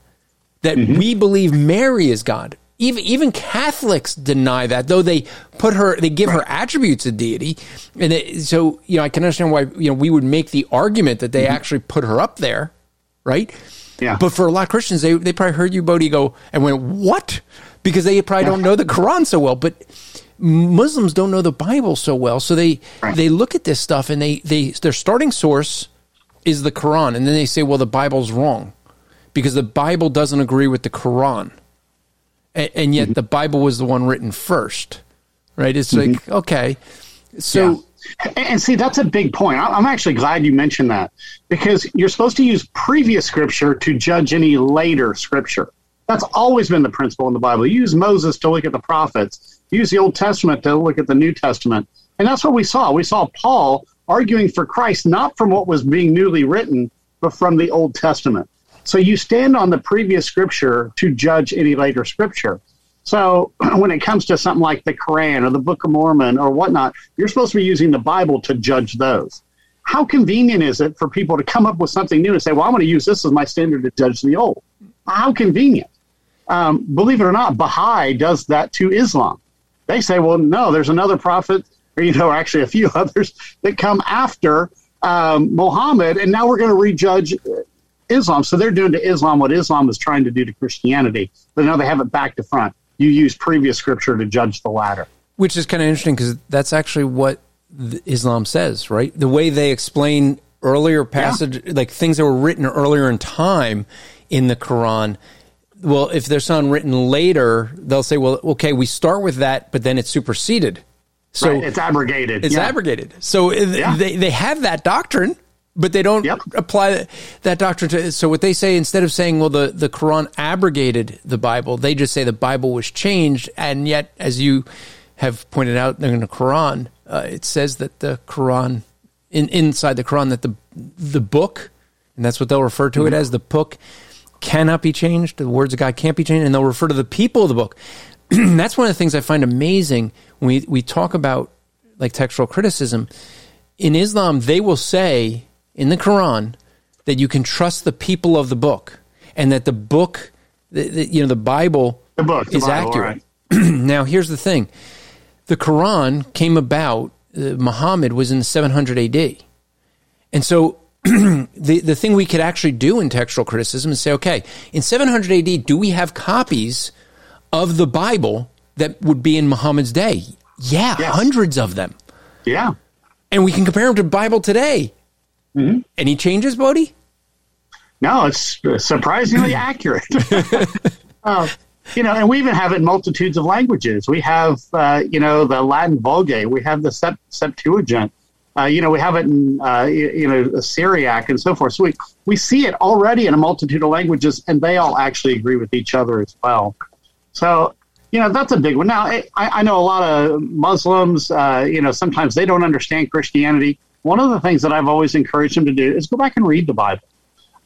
That mm-hmm. we believe Mary is God even even Catholics deny that, though they put her, they give her attributes of deity, and it, so you know I can understand why you know we would make the argument that they mm-hmm. actually put her up there, right? Yeah. But for a lot of Christians, they they probably heard you, Bodie, go and went what because they probably yeah. don't know the Quran so well, but. Muslims don't know the Bible so well, so they right. they look at this stuff and they they their starting source is the Quran, and then they say, well, the Bible's wrong because the Bible doesn't agree with the Quran and, and yet mm-hmm. the Bible was the one written first, right? It's mm-hmm. like okay, so. Yeah. And see, that's a big point. I'm actually glad you mentioned that because you're supposed to use previous scripture to judge any later scripture. That's always been the principle in the Bible. You use Moses to look at the prophets, you use the Old Testament to look at the New Testament. And that's what we saw. We saw Paul arguing for Christ, not from what was being newly written, but from the Old Testament. So you stand on the previous scripture to judge any later scripture. So when it comes to something like the Quran or the Book of Mormon or whatnot, you're supposed to be using the Bible to judge those. How convenient is it for people to come up with something new and say, well, I'm going to use this as my standard to judge the old? How convenient. Um, believe it or not, Baha'i does that to Islam. They say, well, no, there's another prophet, or, you know, actually a few others that come after um, Muhammad, and now we're going to rejudge Islam. So they're doing to Islam what Islam is trying to do to Christianity, but now they have it back to front. You use previous scripture to judge the latter. Which is kind of interesting because that's actually what Islam says, right? The way they explain earlier passage, yeah. like things that were written earlier in time in the Quran. Well, if there's something written later, they'll say, well, okay, we start with that, but then it's superseded. So right, it's abrogated. It's yeah. abrogated. So uh, yeah. they, they have that doctrine but they don't Yep. apply that doctrine to. So what they say instead of saying, well, the the Quran abrogated the Bible, they just say the Bible was changed, and yet, as you have pointed out in the Quran, uh, it says that the Quran, in inside the Quran, that the the book, and that's what they'll refer to it as, the book cannot be changed. The words of God can't be changed, and they'll refer to the people of the book. that's one of the things I find amazing when we we talk about like textual criticism. In Islam, they will say in the Quran that you can trust the people of the book, and that the book, the, the, you know, the Bible, The book, the is Bible, accurate. now, here's the thing: the Quran came about. Uh, Muhammad was in 700 AD, and so the the thing we could actually do in textual criticism is say, okay, in 700 AD, do we have copies of the Bible that would be in Muhammad's day? Yeah, Yes. hundreds of them, Yeah. and we can compare them to Bible today. Mm-hmm. Any changes, Bodie? No, it's surprisingly accurate. uh, you know, and we even have it in multitudes of languages. We have, uh, you know, the Latin Vulgate. We have the Sept- Septuagint. Uh, you know, we have it in, uh, you, you know, Syriac and so forth. So we, we see it already in a multitude of languages, and they all actually agree with each other as well. So, you know, that's a big one. Now, I, I know a lot of Muslims, uh, you know, sometimes they don't understand Christianity. One of the things that I've always encouraged them to do is go back and read the Bible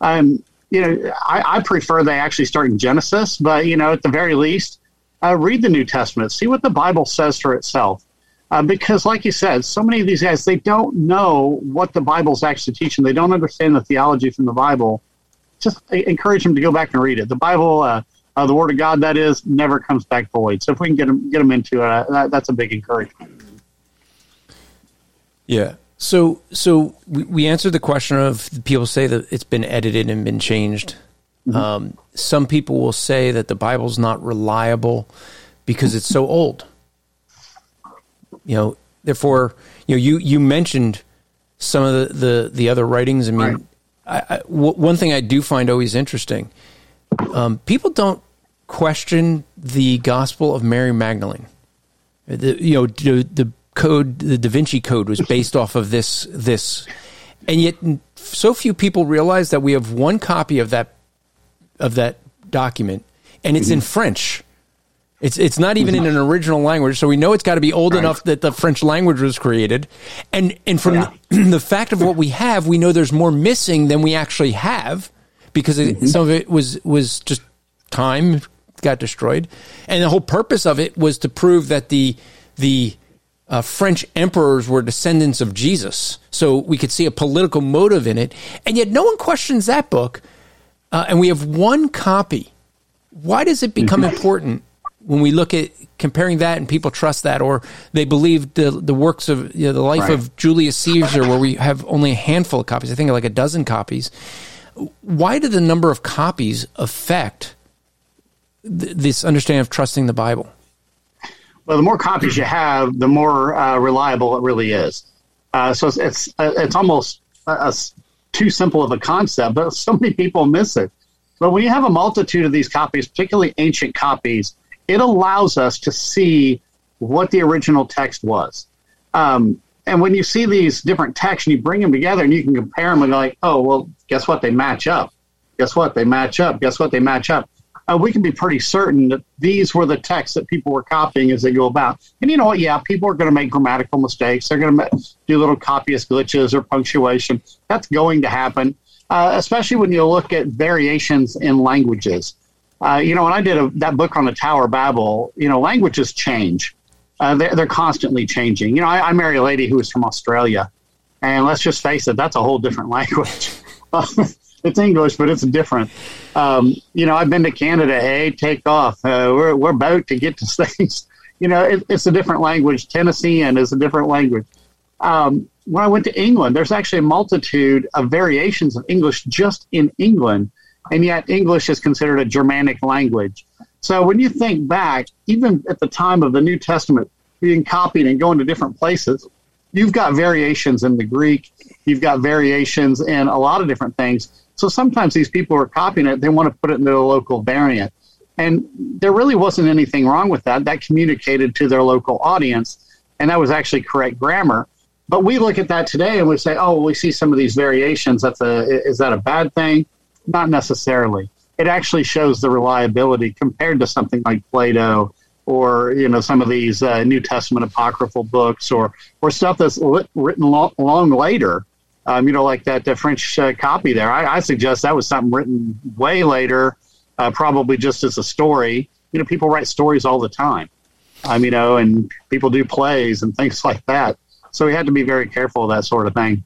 um, you know, I, I prefer they actually start in Genesis, but you know, at the very least, uh, read the New Testament, see what the Bible says for itself. Uh, because, like you said, so many of these guys they don't know what the Bible's actually teaching. They don't understand the theology from the Bible. Just encourage them to go back and read it. The Bible, uh, uh, the Word of God, that is, never comes back void. So if we can get them get them into it, uh, that, that's a big encouragement. Yeah. So, so we, we answered the question of people say that it's been edited and been changed. Um, some people will say that the Bible's not reliable because it's so old. You know, therefore, you know, you you mentioned some of the the, the other writings. I mean, Right. I, I, w- one thing I do find always interesting, um, people don't question the Gospel of Mary Magdalene. The, you know, the, the code, the Da Vinci Code was based off of this, this, and yet so few people realize that we have one copy of that, of that document, and it's in mm-hmm. French. It's it's not even in mm-hmm. an original language, so we know it's got to be old Right. enough that the French language was created, and and from Yeah. the, the fact of what we have, we know there's more missing than we actually have because it, mm-hmm. some of it was was just time got destroyed, and the whole purpose of it was to prove that the the uh, French emperors were descendants of Jesus, so we could see a political motive in it, and yet no one questions that book, uh, and we have one copy. Why does it become important when we look at comparing that and people trust that, or they believe the the works of you know, the life Right. of Julius Caesar, where we have only a handful of copies? I think like a dozen copies. Why do the number of copies affect th- this understanding of trusting the Bible? Well, the more copies you have, the more uh, reliable it really is. Uh, so it's it's, uh, it's almost uh, uh, too simple of a concept, but so many people miss it. But when you have a multitude of these copies, particularly ancient copies, it allows us to see what the original text was. Um, and when you see these different texts and you bring them together and you can compare them and go like, oh, well, guess what? They match up. Guess what? They match up. Guess what? They match up. Uh, we can be pretty certain that these were the texts that people were copying as they go about. And you know what? Yeah, people are going to make grammatical mistakes. They're going to do little copyist glitches or punctuation. That's going to happen, uh, especially when you look at variations in languages. Uh, you know, when I did a, that book on the Tower of Babel, you know, languages change. Uh, they're, they're constantly changing. You know, I, I marry a lady who is from Australia, and let's just face it, that's a whole different language. It's English, but it's different. Um, you know, I've been to Canada. Hey, take off. Uh, we're we're about to get to things. You know, it, it's a different language. Tennessean is a different language. Um, when I went to England, there's actually a multitude of variations of English just in England, and yet English is considered a Germanic language. So when you think back, even at the time of the New Testament being copied and going to different places, you've got variations in the Greek, you've got variations in a lot of different things. So sometimes these people are copying it, they want to put it in their local variant. And there really wasn't anything wrong with that. That communicated to their local audience, and that was actually correct grammar. But we look at that today and we say, oh, we see some of these variations. That's a is that a bad thing? Not necessarily. It actually shows the reliability compared to something like Plato or you know some of these uh, New Testament apocryphal books or or stuff that's lit, written long, long later. Um, you know, like that uh, French uh, copy there. I, I, suggest that was something written way later, uh, probably just as a story. You know, people write stories all the time. Um, you know, and people do plays and things like that. So we had to be very careful of that sort of thing.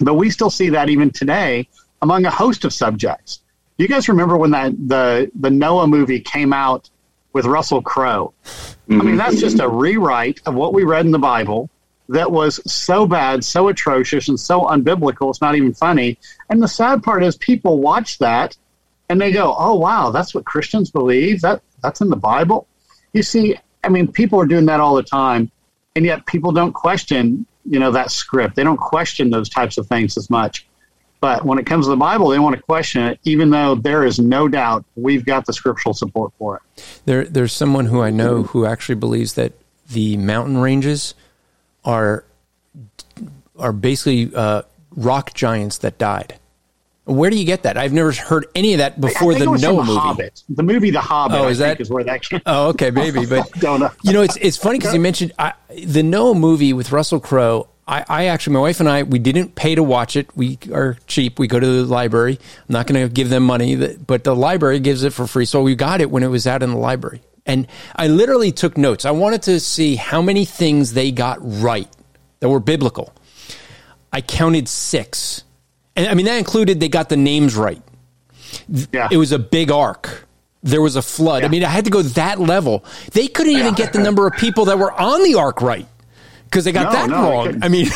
But we still see that even today among a host of subjects. You guys remember when that the the Noah movie came out with Russell Crowe? Mm-hmm. I mean, that's just a rewrite of what we read in the Bible that was so bad, so atrocious, and so unbiblical. It's not even funny. And the sad part is, people watch that and they go, "Oh wow, that's what Christians believe. That that's in the Bible." You see, I mean, people are doing that all the time and yet people don't question you know that script they don't question those types of things as much but when it comes to the bible they want to question it even though there is no doubt we've got the scriptural support for it there, there's someone who i know who actually believes that the mountain ranges are are basically uh, rock giants that died where do you get that? I've never heard any of that before the Noah movie. Hobbit. The movie The Hobbit. Oh, is that is where that came? Oh, okay, maybe. But don't know. You know, it's it's funny because you mentioned I, the Noah movie with Russell Crowe. I, I, actually, my wife and I, we didn't pay to watch it. We are cheap. We go to the library. I'm not going to give them money, but the library gives it for free. So we got it when it was out in the library. And I literally took notes. I wanted to see how many things they got right that were biblical. I counted six and I mean, that included they got the names right. Yeah. It was a big ark. There was a flood. Yeah. I mean, I had to go that level. They couldn't even get the number of people that were on the ark right because they got no, that no, wrong. I mean,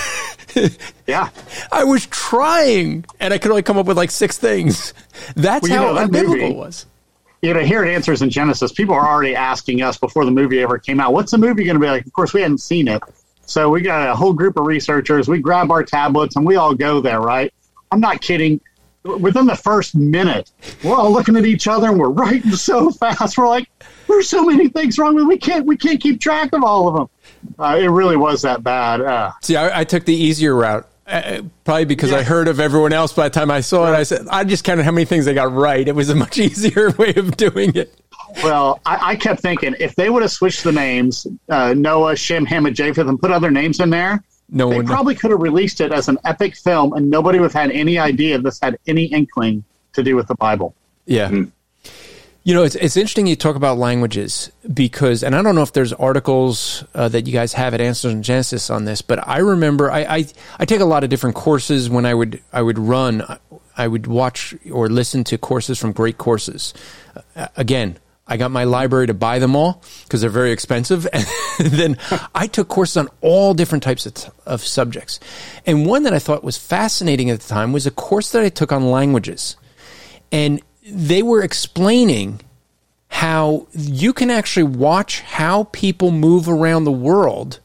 yeah. I was trying and I could only come up with like six things. That's well, how unbiblical it was. You know, here at Answers in Genesis, people are already asking us before the movie ever came out, what's the movie going to be like? Of course, we hadn't seen it. So we got a whole group of researchers. We grab our tablets and we all go there, right? I'm not kidding. Within the first minute, we're all looking at each other and we're writing so fast. We're like, there's so many things wrong with we can't we can't keep track of all of them. Uh, it really was that bad. Uh, See, I, I, took the easier route. Uh, probably because yeah. I heard of everyone else by the time I saw it. I said I just counted how many things I got right. It was a much easier way of doing it. Well, I, I kept thinking if they would have switched the names, uh, Noah, Shem, Ham, and Japheth, and put other names in there, no they one probably could have released it as an epic film, and nobody would have had any idea this had any inkling to do with the Bible. Yeah. Mm-hmm. You know, it's, it's interesting you talk about languages because, and I don't know if there's articles uh, that you guys have at Answers in Genesis on this, but I remember I, I, I take a lot of different courses when I would I would run, I would watch or listen to courses from great courses. Uh, again, I got my library to buy them all because they're very expensive. And then I took courses on all different types of, of, subjects. And one that I thought was fascinating at the time was a course that I took on languages. And they were explaining how you can actually watch how people move around the world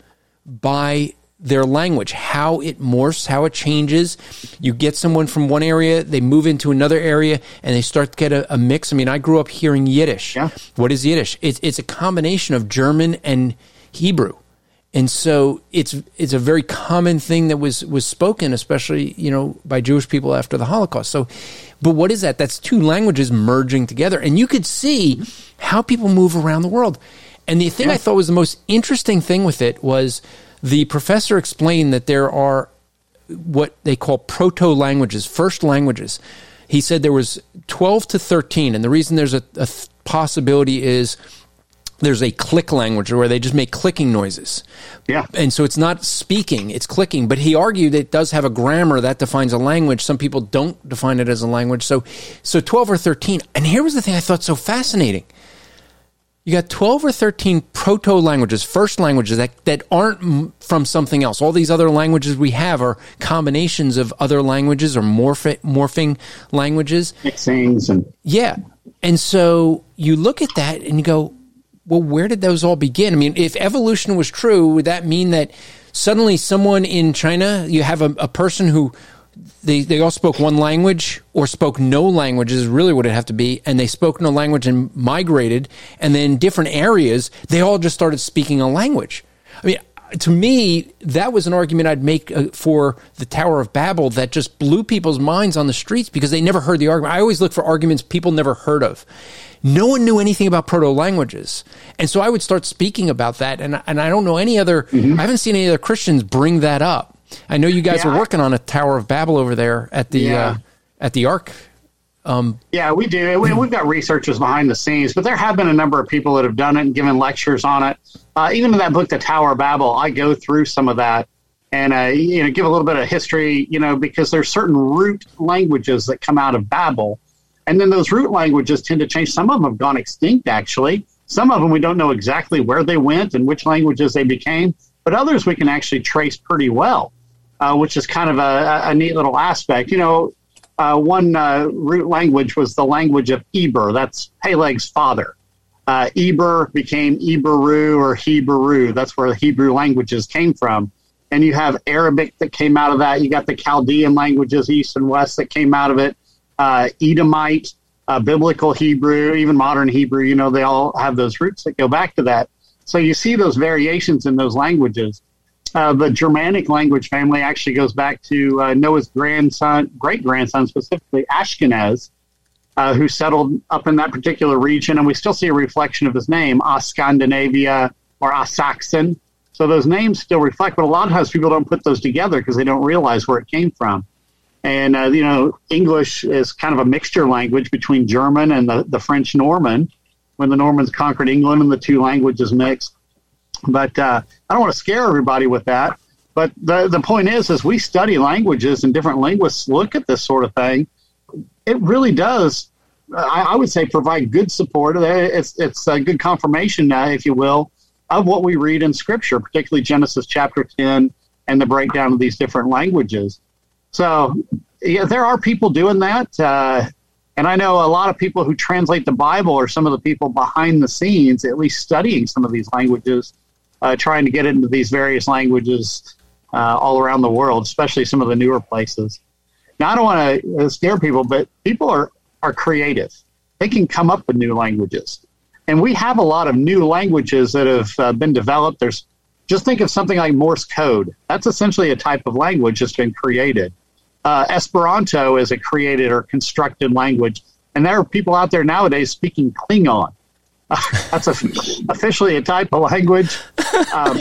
by their language, how it morphs, how it changes. You get someone from one area, they move into another area, and they start to get a, a mix. I mean, I grew up hearing Yiddish. Yeah. What is Yiddish? It's, it's a combination of German and Hebrew. And so it's it's a very common thing that was was spoken, especially you know by Jewish people after the Holocaust. So, but what is that? That's two languages merging together, and you could see how people move around the world. And the thing yeah. I thought was the most interesting thing with it was the professor explained that there are what they call proto languages, first languages. He said there was 12 to 13, and the reason there's a, a possibility is there's a click language where they just make clicking noises. Yeah. And so it's not speaking, it's clicking. But he argued it does have a grammar that defines a language. Some people don't define it as a language. So so 12 or 13. And here was the thing I thought so fascinating you got 12 or 13 proto languages, first languages that, that aren't from something else. All these other languages we have are combinations of other languages or morph- morphing languages. Mixings and yeah. And so you look at that and you go, well, where did those all begin? I mean, if evolution was true, would that mean that suddenly someone in China, you have a, a person who they, they all spoke one language or spoke no language is really what it have to be. And they spoke no language and migrated. And then different areas, they all just started speaking a language. I mean, to me, that was an argument I'd make uh, for the Tower of Babel that just blew people's minds on the streets because they never heard the argument. I always look for arguments people never heard of. No one knew anything about proto languages. And so I would start speaking about that. And, and I don't know any other, mm-hmm. I haven't seen any other Christians bring that up. I know you guys yeah, are working on a Tower of Babel over there at the, yeah. uh, at the Ark um, yeah, we do. We, have got researchers behind the scenes, but there have been a number of people that have done it and given lectures on it. Uh, even in that book, The Tower of Babel, I go through some of that and uh, you know give a little bit of history. You know, because there's certain root languages that come out of Babel, and then those root languages tend to change. Some of them have gone extinct, actually. Some of them we don't know exactly where they went and which languages they became, but others we can actually trace pretty well, uh, which is kind of a, a neat little aspect. You know, uh, one uh, root language was the language of Eber. That's Peleg's father. Uh, Eber became Eberu or Hebrew. That's where the Hebrew languages came from. And you have Arabic that came out of that. You got the Chaldean languages, East and West, that came out of it. Uh, Edomite, uh, Biblical Hebrew, even modern Hebrew, you know, they all have those roots that go back to that. So you see those variations in those languages. Uh, the Germanic language family actually goes back to uh, Noah's grandson, great grandson specifically, Ashkenaz, uh, who settled up in that particular region. And we still see a reflection of his name, Scandinavia or Saxon. So those names still reflect, but a lot of times people don't put those together because they don't realize where it came from. And, uh, you know, English is kind of a mixture language between German and the, the French Norman when the Normans conquered England and the two languages mixed. But uh, I don't want to scare everybody with that. But the, the point is, as we study languages and different linguists look at this sort of thing, it really does, I, I would say, provide good support. It's, it's a good confirmation, uh, if you will, of what we read in Scripture, particularly Genesis chapter 10 and the breakdown of these different languages. So, yeah, there are people doing that. Uh, and I know a lot of people who translate the Bible are some of the people behind the scenes, at least studying some of these languages uh, trying to get into these various languages uh, all around the world, especially some of the newer places. Now, I don't want to uh, scare people, but people are, are creative. They can come up with new languages. And we have a lot of new languages that have uh, been developed. There's just think of something like Morse code. That's essentially a type of language that's been created. Uh, Esperanto is a created or constructed language. And there are people out there nowadays speaking Klingon. that's a, officially a type of language. Um,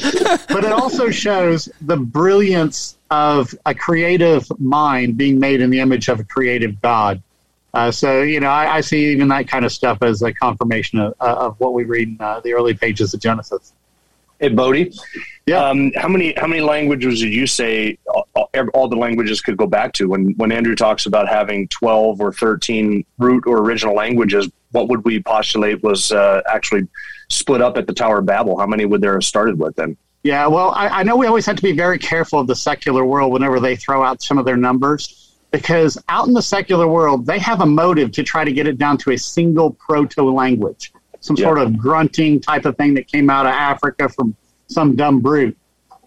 but it also shows the brilliance of a creative mind being made in the image of a creative God. Uh, so, you know, I, I, see even that kind of stuff as a confirmation of, uh, of what we read in uh, the early pages of Genesis. Hey, Bodie. Yeah. Um, how many how many languages did you say all, all, the languages could go back to? When when Andrew talks about having twelve or thirteen root or original languages, what would we postulate was uh, actually split up at the Tower of Babel? How many would there have started with then? Yeah, well, I, I know we always have to be very careful of the secular world whenever they throw out some of their numbers, because out in the secular world, they have a motive to try to get it down to a single proto language, some yeah. sort of grunting type of thing that came out of Africa from some dumb brute.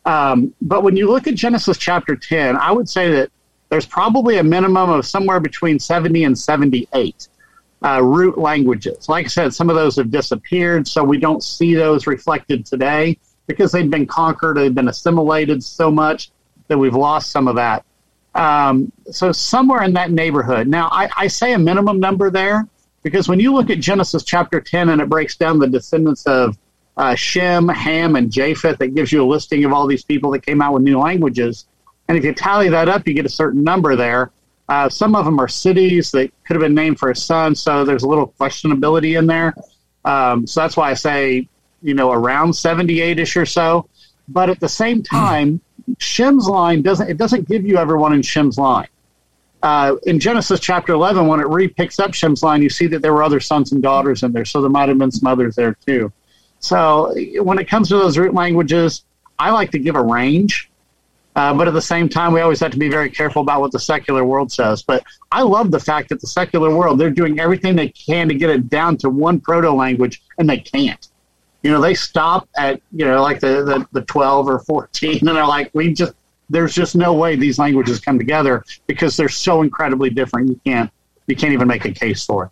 Um, but when you look at Genesis chapter 10, I would say that there's probably a minimum of somewhere between 70 and 78 uh, root languages. Like I said, some of those have disappeared, so we don't see those reflected today because they've been conquered, they've been assimilated so much that we've lost some of that. Um, so somewhere in that neighborhood. Now, I, I say a minimum number there because when you look at Genesis chapter 10 and it breaks down the descendants of uh, Shem, Ham, and Japheth, it gives you a listing of all these people that came out with new languages. And if you tally that up, you get a certain number there. Uh, some of them are cities that could have been named for a son, so there's a little questionability in there. Um, so that's why I say, you know, around 78ish or so. But at the same time, Shem's line doesn't it doesn't give you everyone in Shem's line. Uh, in Genesis chapter 11, when it re picks up Shem's line, you see that there were other sons and daughters in there, so there might have been some others there too. So when it comes to those root languages, I like to give a range. Uh, but at the same time, we always have to be very careful about what the secular world says. But I love the fact that the secular world, they're doing everything they can to get it down to one proto language, and they can't. You know, they stop at, you know, like the, the, the 12 or 14, and they're like, we just, there's just no way these languages come together because they're so incredibly different. You can't, you can't even make a case for it.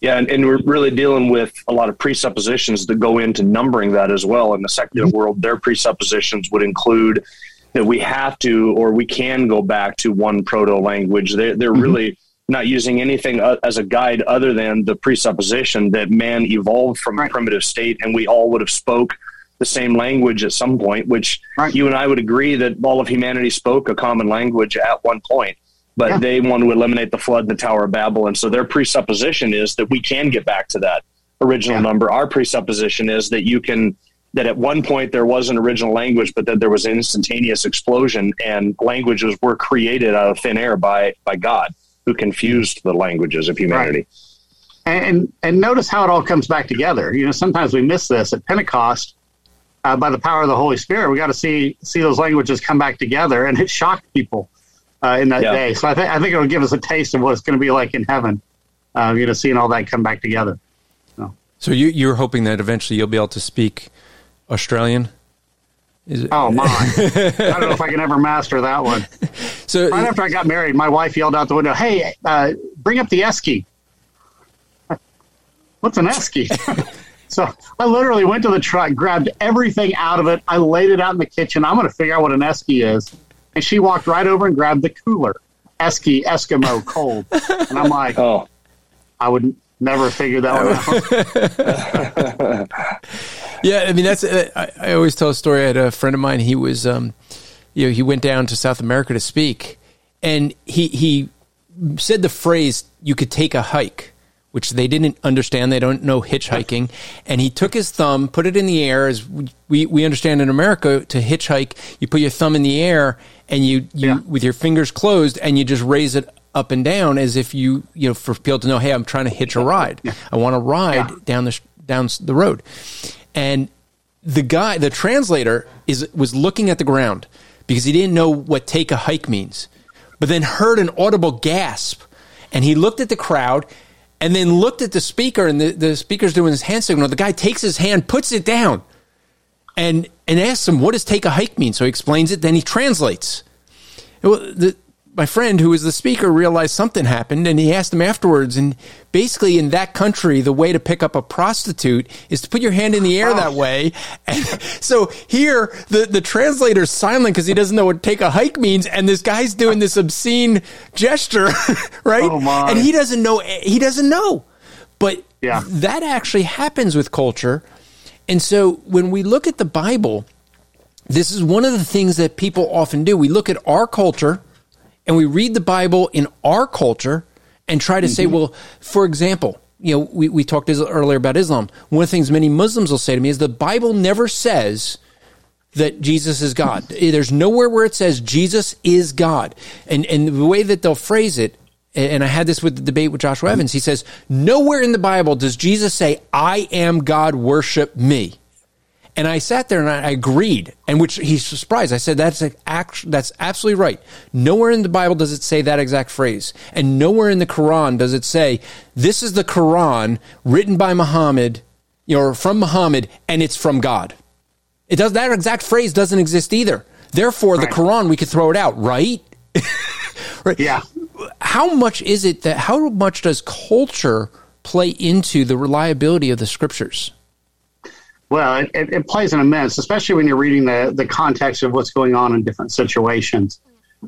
Yeah, and, and, we're really dealing with a lot of presuppositions that go into numbering that as well. In the secular mm-hmm. world, their presuppositions would include that we have to or we can go back to one proto language. They're, they're mm-hmm. really not using anything as a guide other than the presupposition that man evolved from right. a primitive state and we all would have spoke the same language at some point, which right. you and I would agree that all of humanity spoke a common language at one point. But yeah. they want to eliminate the flood and the Tower of Babel. And so their presupposition is that we can get back to that original yeah. number. Our presupposition is that you can, that at one point there was an original language, but that there was an instantaneous explosion and languages were created out of thin air by, by God who confused the languages of humanity. Right. And, and notice how it all comes back together. You know, sometimes we miss this at Pentecost uh, by the power of the Holy Spirit. We got to see see those languages come back together, and it shocked people uh, in that yeah. day. So I think I think it'll give us a taste of what it's going to be like in heaven. Uh, you know, seeing all that come back together. So, so you you're hoping that eventually you'll be able to speak Australian. It, oh my! I don't know if I can ever master that one. So right after I got married, my wife yelled out the window, "Hey, uh, bring up the esky." What's an esky? So I literally went to the truck, grabbed everything out of it. I laid it out in the kitchen. I'm going to figure out what an esky is. And she walked right over and grabbed the cooler. Esky, Eskimo, cold. And I'm like, oh, I would never figure that one out. yeah, I mean, that's, uh, I, I, always tell a story. I had a friend of mine, he was, um, you know, he went down to South America to speak. And he, he said the phrase, you could take a hike which they didn't understand. They don't know hitchhiking. And he took his thumb, put it in the air, as we, we understand in America to hitchhike, you put your thumb in the air and you, you yeah. with your fingers closed and you just raise it up and down as if you, you know, for people to know, hey, I'm trying to hitch a ride. Yeah. I want to ride yeah. down the, down the road. And the guy, the translator is, was looking at the ground because he didn't know what take a hike means, but then heard an audible gasp. And he looked at the crowd and then looked at the speaker and the, the speaker's doing his hand signal. The guy takes his hand, puts it down, and and asks him, what does take a hike mean? So he explains it, then he translates. Well, the, my friend who was the speaker realized something happened and he asked him afterwards and basically in that country the way to pick up a prostitute is to put your hand in the air that oh. way. And so here the, the translator's silent because he doesn't know what take a hike means and this guy's doing this obscene gesture right? Oh and he doesn't know he doesn't know. But yeah. that actually happens with culture. And so when we look at the bible this is one of the things that people often do. We look at our culture and we read the Bible in our culture and try to mm-hmm. say, well, for example, you know, we, we talked earlier about Islam. One of the things many Muslims will say to me is the Bible never says that Jesus is God. There's nowhere where it says Jesus is God. And, and the way that they'll phrase it, and I had this with the debate with Joshua Evans, he says, nowhere in the Bible does Jesus say, I am God, worship me. And I sat there and I agreed, and which he's surprised. I said, that's, act, that's absolutely right. Nowhere in the Bible does it say that exact phrase. And nowhere in the Quran does it say, this is the Quran written by Muhammad, you know, from Muhammad, and it's from God. It does, that exact phrase doesn't exist either. Therefore, right. the Quran, we could throw it out, right? right? Yeah. How much is it that, how much does culture play into the reliability of the scriptures? Well, it, it, plays an immense, especially when you're reading the, the context of what's going on in different situations.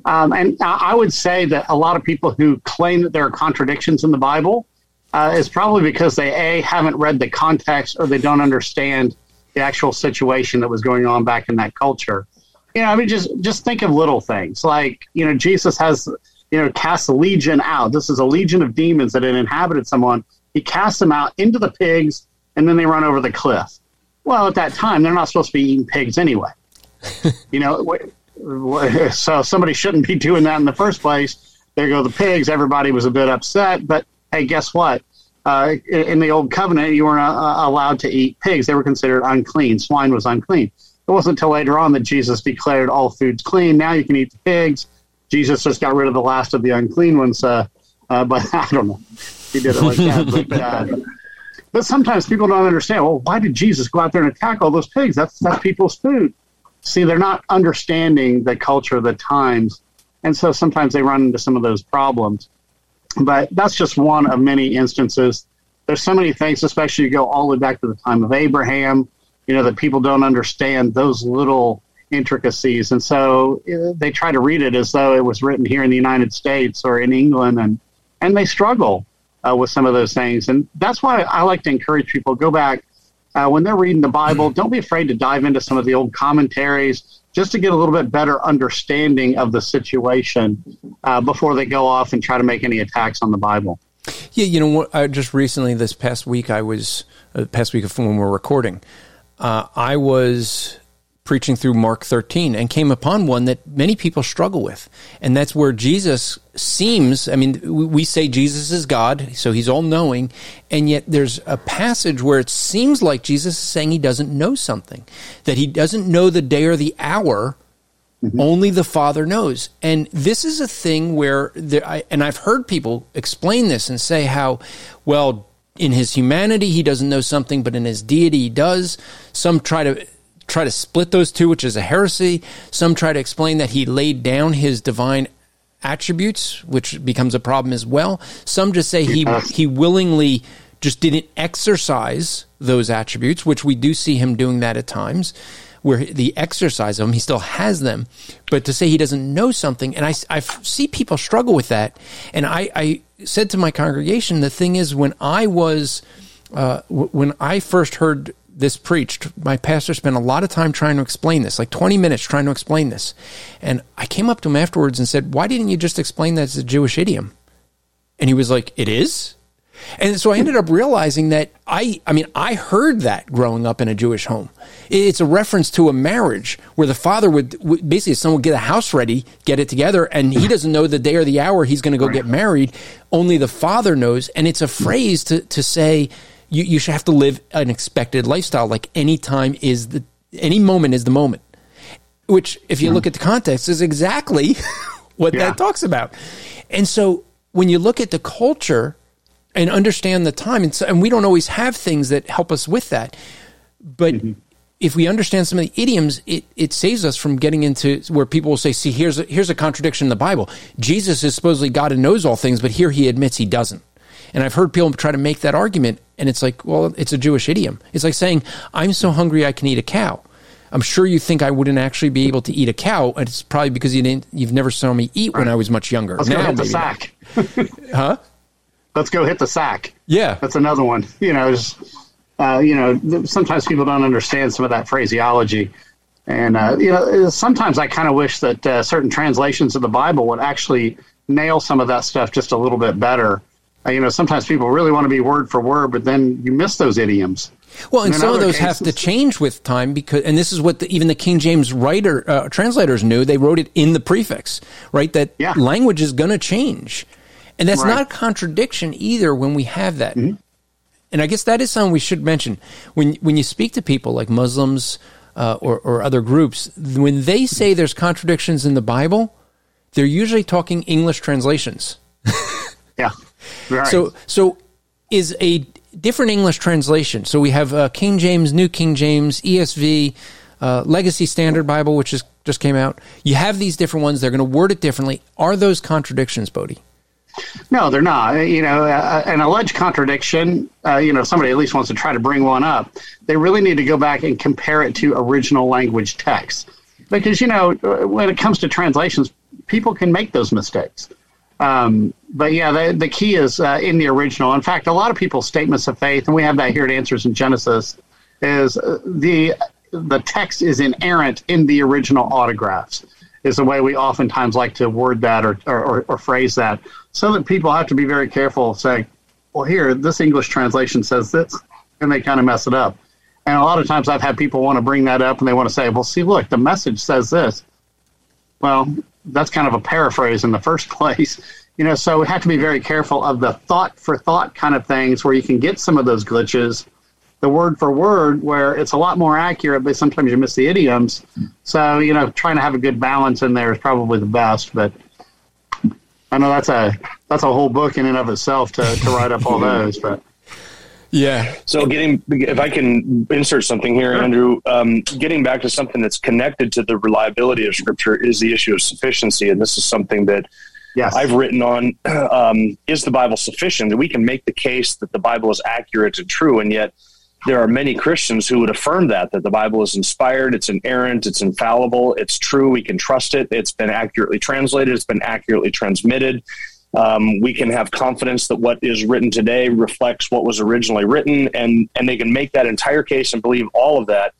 Um, and I would say that a lot of people who claim that there are contradictions in the Bible uh, is probably because they a haven't read the context or they don't understand the actual situation that was going on back in that culture. You know, I mean, just just think of little things like you know Jesus has you know cast a legion out. This is a legion of demons that had inhabited someone. He casts them out into the pigs, and then they run over the cliff well, at that time, they're not supposed to be eating pigs anyway. you know, so somebody shouldn't be doing that in the first place. There go the pigs. Everybody was a bit upset, but hey, guess what? Uh, in the old covenant, you weren't uh, allowed to eat pigs. They were considered unclean. Swine was unclean. It wasn't until later on that Jesus declared all foods clean. Now you can eat the pigs. Jesus just got rid of the last of the unclean ones. Uh, uh but I don't know. He did it like that. But, uh, but sometimes people don't understand. Well, why did Jesus go out there and attack all those pigs? That's that's people's food. See, they're not understanding the culture, of the times, and so sometimes they run into some of those problems. But that's just one of many instances. there's so many things, especially you go all the way back to the time of Abraham, you know, that people don't understand those little intricacies. And so uh, they try to read it as though it was written here in the United States or in England, and, and they struggle uh, with some of those things. And that's why I like to encourage people go back uh, when they're reading the Bible, don't be afraid to dive into some of the old commentaries just to get a little bit better understanding of the situation uh, before they go off and try to make any attacks on the Bible. Yeah, you know what? I just recently, this past week, I was, uh, past week of when we are recording, uh, I was preaching through Mark 13 and came upon one that many people struggle with. And that's where Jesus seems, I mean, we say Jesus is God, so he's all knowing. And yet there's a passage where it seems like Jesus is saying he doesn't know something, that he doesn't know the day or the hour. Mm-hmm. Only the Father knows. And this is a thing where, there, I, and I've heard people explain this and say how, well, in his humanity, he doesn't know something, but in his deity, he does. Some try to try to split those two, which is a heresy. Some try to explain that he laid down his divine attributes, which becomes a problem as well. Some just say he he willingly just didn't exercise those attributes, which we do see him doing that at times, where the exercise of them, he still has them. But to say he doesn't know something, and I, I see people struggle with that. And I, I said to my congregation, the thing is, when I was, uh, when I first heard this preached, my pastor spent a lot of time trying to explain this, like 20 minutes trying to explain this. And I came up to him afterwards and said, Why didn't you just explain that as a Jewish idiom? And he was like, It is? And so I ended up realizing that I, I mean, I heard that growing up in a Jewish home. It's a reference to a marriage where the father would, basically, someone would get a house ready, get it together, and he doesn't know the day or the hour he's going to go get married. Only the father knows. And it's a phrase to, to say, you, you should have to live an expected lifestyle. Like any time is the, any moment is the moment. Which, if you look at the context, is exactly what yeah. that talks about. And so when you look at the culture and understand the time, and, so, and we don't always have things that help us with that, but mm-hmm. if we understand some of the idioms, it, it saves us from getting into where people will say, see, here's a, here's a contradiction in the Bible. Jesus is supposedly God and knows all things, but here he admits he doesn't. And I've heard people try to make that argument, and it's like, well, it's a Jewish idiom. It's like saying, I'm so hungry I can eat a cow. I'm sure you think I wouldn't actually be able to eat a cow. And it's probably because you didn't, you've never saw me eat when I was much younger. Let's now, go hit the sack. huh? Let's go hit the sack. Yeah. That's another one. You know, uh, you know, sometimes people don't understand some of that phraseology. And, uh, you know, sometimes I kind of wish that uh, certain translations of the Bible would actually nail some of that stuff just a little bit better uh, you know, sometimes people really want to be word for word, but then you miss those idioms. Well, and, and some of those cases, have to change with time because, and this is what the, even the King James writer uh, translators knew. They wrote it in the prefix, right? That yeah. language is going to change, and that's right. not a contradiction either. When we have that, mm-hmm. and I guess that is something we should mention when when you speak to people like Muslims uh, or, or other groups, when they say there's contradictions in the Bible, they're usually talking English translations. yeah. Right. So, so is a different English translation. So we have uh, King James, New King James, ESV, uh, Legacy Standard Bible, which is just came out. You have these different ones. They're going to word it differently. Are those contradictions, Bodie? No, they're not. You know, uh, an alleged contradiction. Uh, you know, somebody at least wants to try to bring one up. They really need to go back and compare it to original language text, because you know, uh, when it comes to translations, people can make those mistakes. Um, but yeah, the, the key is uh, in the original. In fact, a lot of people's statements of faith, and we have that here at Answers in Genesis, is uh, the the text is inerrant in the original autographs. Is the way we oftentimes like to word that or, or, or phrase that, so that people have to be very careful saying, "Well, here this English translation says this," and they kind of mess it up. And a lot of times, I've had people want to bring that up, and they want to say, "Well, see, look, the message says this." Well, that's kind of a paraphrase in the first place. You know, so we have to be very careful of the thought for thought kind of things where you can get some of those glitches. The word for word, where it's a lot more accurate, but sometimes you miss the idioms. So, you know, trying to have a good balance in there is probably the best. But I know that's a that's a whole book in and of itself to, to write up all those. But yeah. So getting, if I can insert something here, Andrew, um, getting back to something that's connected to the reliability of Scripture is the issue of sufficiency, and this is something that yes. I've written on um, is the Bible sufficient? That we can make the case that the Bible is accurate and true, and yet there are many Christians who would affirm that that the Bible is inspired, it's inerrant, it's infallible, it's true, we can trust it, it's been accurately translated, it's been accurately transmitted. Um, we can have confidence that what is written today reflects what was originally written, and and they can make that entire case and believe all of that,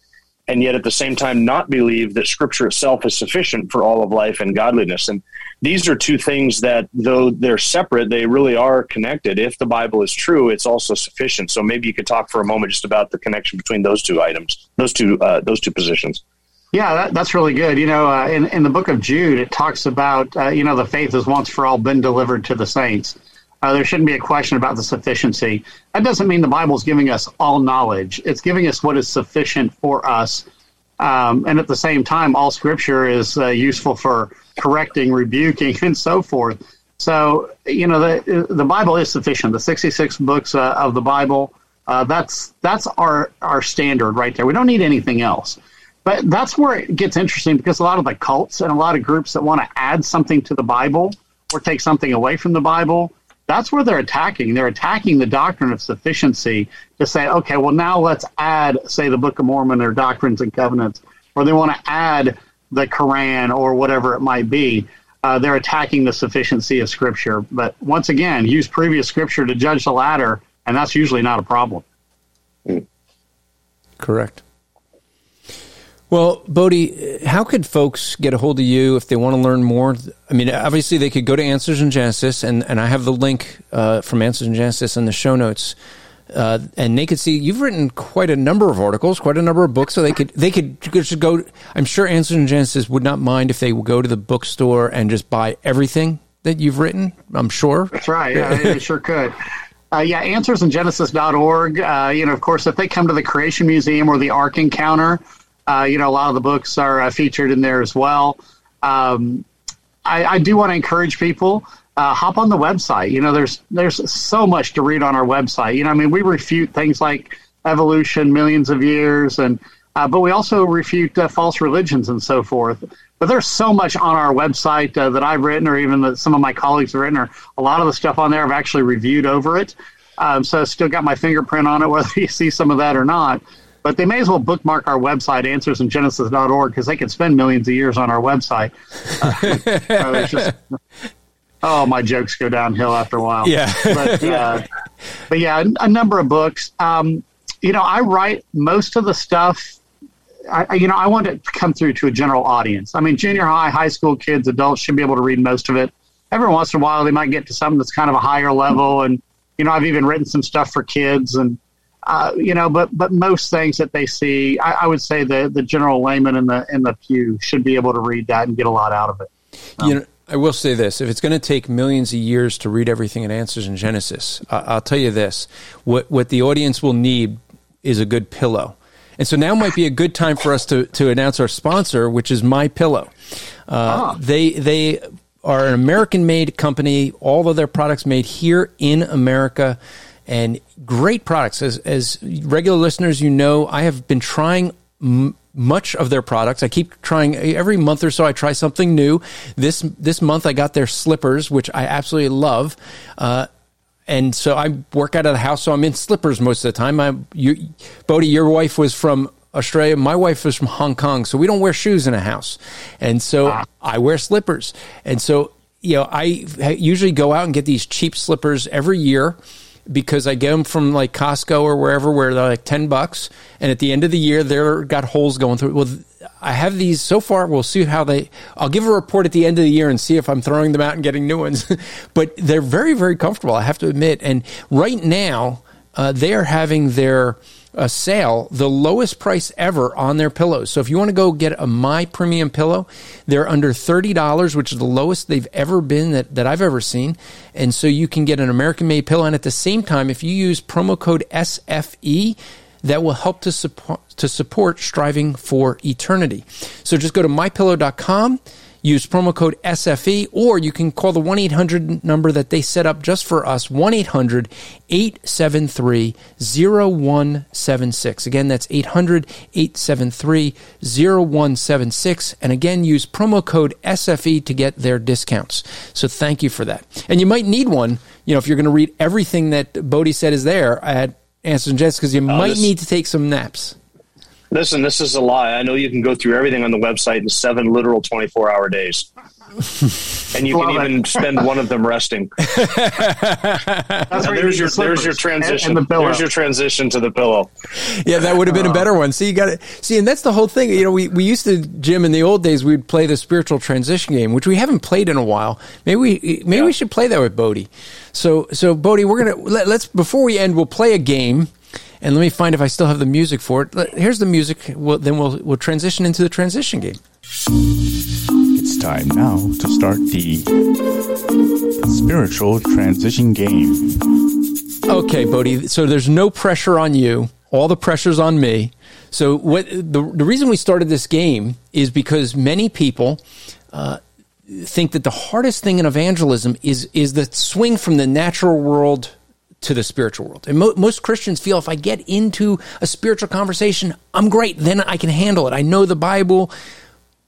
and yet at the same time not believe that Scripture itself is sufficient for all of life and godliness. And these are two things that, though they're separate, they really are connected. If the Bible is true, it's also sufficient. So maybe you could talk for a moment just about the connection between those two items, those two uh, those two positions. Yeah, that, that's really good. You know, uh, in, in the book of Jude, it talks about, uh, you know, the faith has once for all been delivered to the saints. Uh, there shouldn't be a question about the sufficiency. That doesn't mean the Bible is giving us all knowledge. It's giving us what is sufficient for us. Um, and at the same time, all scripture is uh, useful for correcting, rebuking, and so forth. So, you know, the, the Bible is sufficient. The 66 books uh, of the Bible, uh, that's, that's our, our standard right there. We don't need anything else. But that's where it gets interesting because a lot of the cults and a lot of groups that want to add something to the Bible or take something away from the Bible, that's where they're attacking. They're attacking the doctrine of sufficiency to say, okay, well, now let's add, say, the Book of Mormon or Doctrines and Covenants, or they want to add the Quran or whatever it might be. Uh, they're attacking the sufficiency of Scripture. But once again, use previous Scripture to judge the latter, and that's usually not a problem. Correct. Well, Bodie, how could folks get a hold of you if they want to learn more? I mean, obviously they could go to Answers in Genesis, and, and I have the link uh, from Answers in Genesis in the show notes. Uh, and they could see you've written quite a number of articles, quite a number of books. So they could they could just go. I'm sure Answers in Genesis would not mind if they would go to the bookstore and just buy everything that you've written. I'm sure. That's right. Yeah, they sure could. Uh, yeah, answersingenesis.org. Uh, you know, of course, if they come to the Creation Museum or the Ark Encounter, uh, you know, a lot of the books are uh, featured in there as well. Um, I, I, do want to encourage people. Uh, hop on the website. You know, there's there's so much to read on our website. You know, I mean, we refute things like evolution, millions of years, and uh, but we also refute uh, false religions and so forth. But there's so much on our website uh, that I've written, or even that some of my colleagues have written, or a lot of the stuff on there I've actually reviewed over it. Um, so I've still got my fingerprint on it, whether you see some of that or not. But they may as well bookmark our website, answersingenesis.org, because they can spend millions of years on our website. Uh, just, oh, my jokes go downhill after a while. Yeah. but, uh, but yeah, a number of books. Um, you know, I write most of the stuff. I, you know, I want it to come through to a general audience. I mean, junior high, high school kids, adults should be able to read most of it. Every once in a while, they might get to something that's kind of a higher level. And, you know, I've even written some stuff for kids and, uh, you know, but but most things that they see, I, I, would say the the general layman in the in the pew should be able to read that and get a lot out of it. Um, you know, I will say this: if it's going to take millions of years to read everything it answers in Genesis, uh, I'll tell you this: what what the audience will need is a good pillow. And so now might be a good time for us to, to announce our sponsor, which is My Pillow. Uh, ah. They they are an American made company. All of their products made here in America and great products. As, as regular listeners, you know, I have been trying m- much of their products. I keep trying every month or so. I try something new. This this month, I got their slippers, which I absolutely love. Uh, and so I work out of the house, so I'm in slippers most of the time. I, you, Bodie, your wife was from Australia. My wife was from Hong Kong, so we don't wear shoes in a house, and so ah. I wear slippers. And so you know, I usually go out and get these cheap slippers every year because I get them from like Costco or wherever where they're like 10 bucks. And at the end of the year, they're got holes going through. Well, I have these so far. We'll see how they, I'll give a report at the end of the year and see if I'm throwing them out and getting new ones. but they're very, very comfortable. I have to admit. And right now, uh, they are having their, a sale, the lowest price ever on their pillows. So if you want to go get a My Premium pillow, they're under $30, which is the lowest they've ever been that, that I've ever seen. And so you can get an American made pillow. And at the same time, if you use promo code SFE, that will help to support, to support striving for eternity. So just go to mypillow.com Use promo code SFE, or you can call the 1 800 number that they set up just for us 1 800 873 0176. Again, that's 800 873 0176. And again, use promo code SFE to get their discounts. So thank you for that. And you might need one, you know, if you're going to read everything that Bodie said is there at Answers and Jets, because you might this- need to take some naps. Listen, this is a lie. I know you can go through everything on the website in seven literal 24 hour days. and you can even spend one of them resting. there's your there's your transition. The there's your transition to the pillow. Yeah, that would have been a uh, better one. See, you got it. See, and that's the whole thing. You know, we, we used to Jim in the old days. We'd play the spiritual transition game, which we haven't played in a while. Maybe we maybe yeah. we should play that with Bodie. So so Bodie, we're gonna let, let's before we end, we'll play a game and let me find if I still have the music for it. Here's the music. We'll, then we'll we'll transition into the transition game. It's time now to start the spiritual transition game. Okay, Bodie. So there's no pressure on you. All the pressure's on me. So what the the reason we started this game is because many people. Uh, think that the hardest thing in evangelism is is the swing from the natural world to the spiritual world. And mo- most Christians feel if I get into a spiritual conversation, I'm great. Then I can handle it. I know the Bible.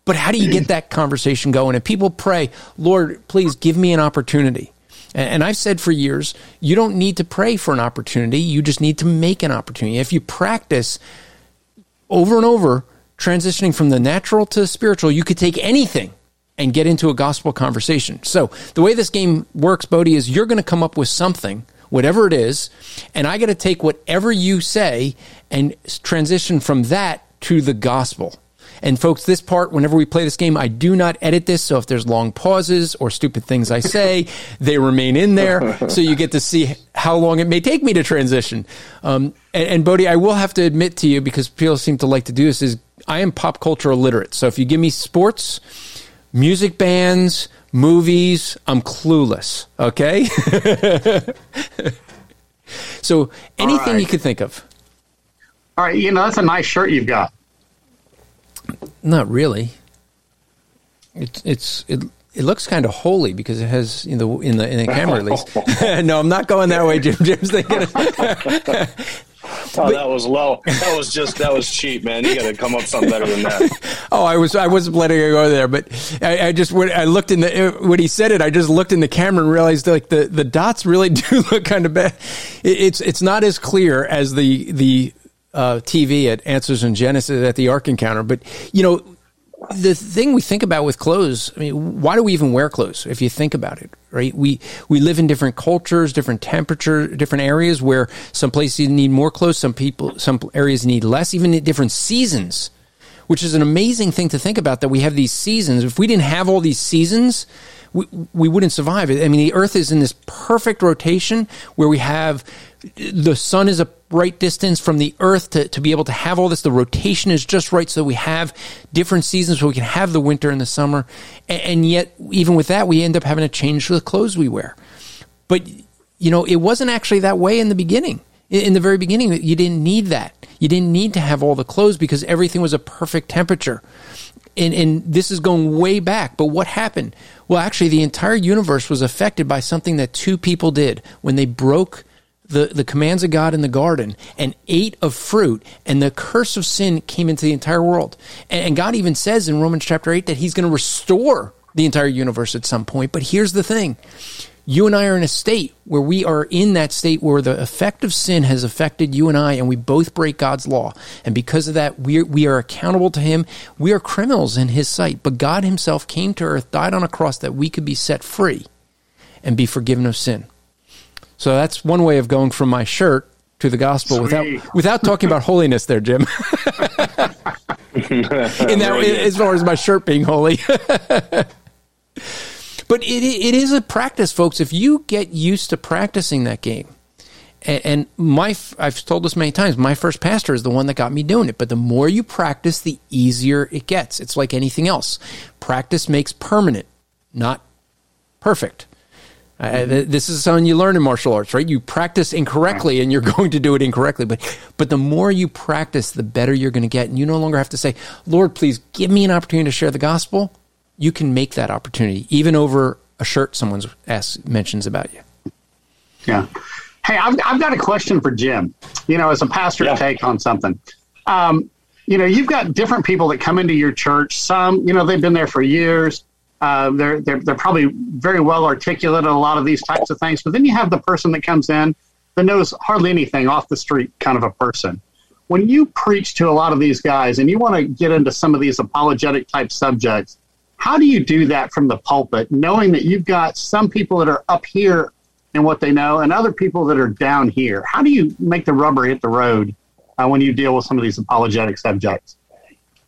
But how do you get that conversation going? And people pray, Lord, please give me an opportunity. And I've said for years, you don't need to pray for an opportunity. You just need to make an opportunity. If you practice over and over, transitioning from the natural to the spiritual, you could take anything and get into a gospel conversation. So the way this game works, Bodie, is you're going to come up with something – whatever it is, and I got to take whatever you say and transition from that to the gospel. And folks, this part, whenever we play this game, I do not edit this. So if there's long pauses or stupid things I say, they remain in there. So you get to see how long it may take me to transition. Um, and, and Bodie, I will have to admit to you, because people seem to like to do this, is I am pop culture illiterate. So if you give me sports, music bands, movies, I'm clueless. Okay. so anything right. you could think of. All right, you know that's a nice shirt you've got. Not really. It's it's it it looks kind of holy because it has in the in the in the camera at least. no, I'm not going that way, Jim. Jim's thinking. Oh, but, that was low. That was just that was cheap, man. You got to come up something better than that. oh, I was I wasn't letting it go there, but I, I just when I looked in the when he said it, I just looked in the camera and realized like the, the dots really do look kind of bad. It, it's it's not as clear as the the uh, TV at Answers in Genesis at the Ark Encounter, but you know the thing we think about with clothes, I mean, why do we even wear clothes if you think about it, right? We we live in different cultures, different temperature, different areas where some places need more clothes, some people some areas need less, even different seasons, which is an amazing thing to think about that we have these seasons. If we didn't have all these seasons, we, we wouldn't survive. I mean, the earth is in this perfect rotation where we have the sun is a right distance from the earth to, to be able to have all this. The rotation is just right so we have different seasons so we can have the winter and the summer. And, and yet, even with that, we end up having to change the clothes we wear. But, you know, it wasn't actually that way in the beginning. In the very beginning, you didn't need that. You didn't need to have all the clothes because everything was a perfect temperature. And, and this is going way back. But what happened? Well, actually, the entire universe was affected by something that two people did when they broke the, the commands of God in the garden and ate of fruit, and the curse of sin came into the entire world. And, and God even says in Romans chapter 8 that He's going to restore the entire universe at some point. But here's the thing you and I are in a state where we are in that state where the effect of sin has affected you and I, and we both break God's law. And because of that, we we are accountable to Him. We are criminals in His sight. But God Himself came to earth, died on a cross that we could be set free and be forgiven of sin. So that's one way of going from my shirt to the gospel Sweet. without without talking about holiness there, Jim. In that, as far as my shirt being holy. but it it is a practice, folks. If you get used to practicing that game, and, and my I've told this many times, my first pastor is the one that got me doing it. But the more you practice, the easier it gets. It's like anything else. Practice makes permanent, not perfect. Uh, this is something you learn in martial arts, right? You practice incorrectly and you're going to do it incorrectly. But, but the more you practice, the better you're going to get. And you no longer have to say, Lord, please give me an opportunity to share the gospel. you can make that opportunity, even over a shirt someone mentions about you. Yeah. Hey, I've, I've got a question for Jim. You know, as a pastor yeah. take on something. Um, you know, you've got different people that come into your church. Some, you know, they've been there for years. Uh, they're, they're, they're probably very well articulate in a lot of these types of things. But then you have the person that comes in that knows hardly anything off the street kind of a person. When you preach to a lot of these guys and you want to get into some of these apologetic type subjects, how do you do that from the pulpit, knowing that you've got some people that are up here in what they know and other people that are down here? How do you make the rubber hit the road uh, when you deal with some of these apologetic subjects?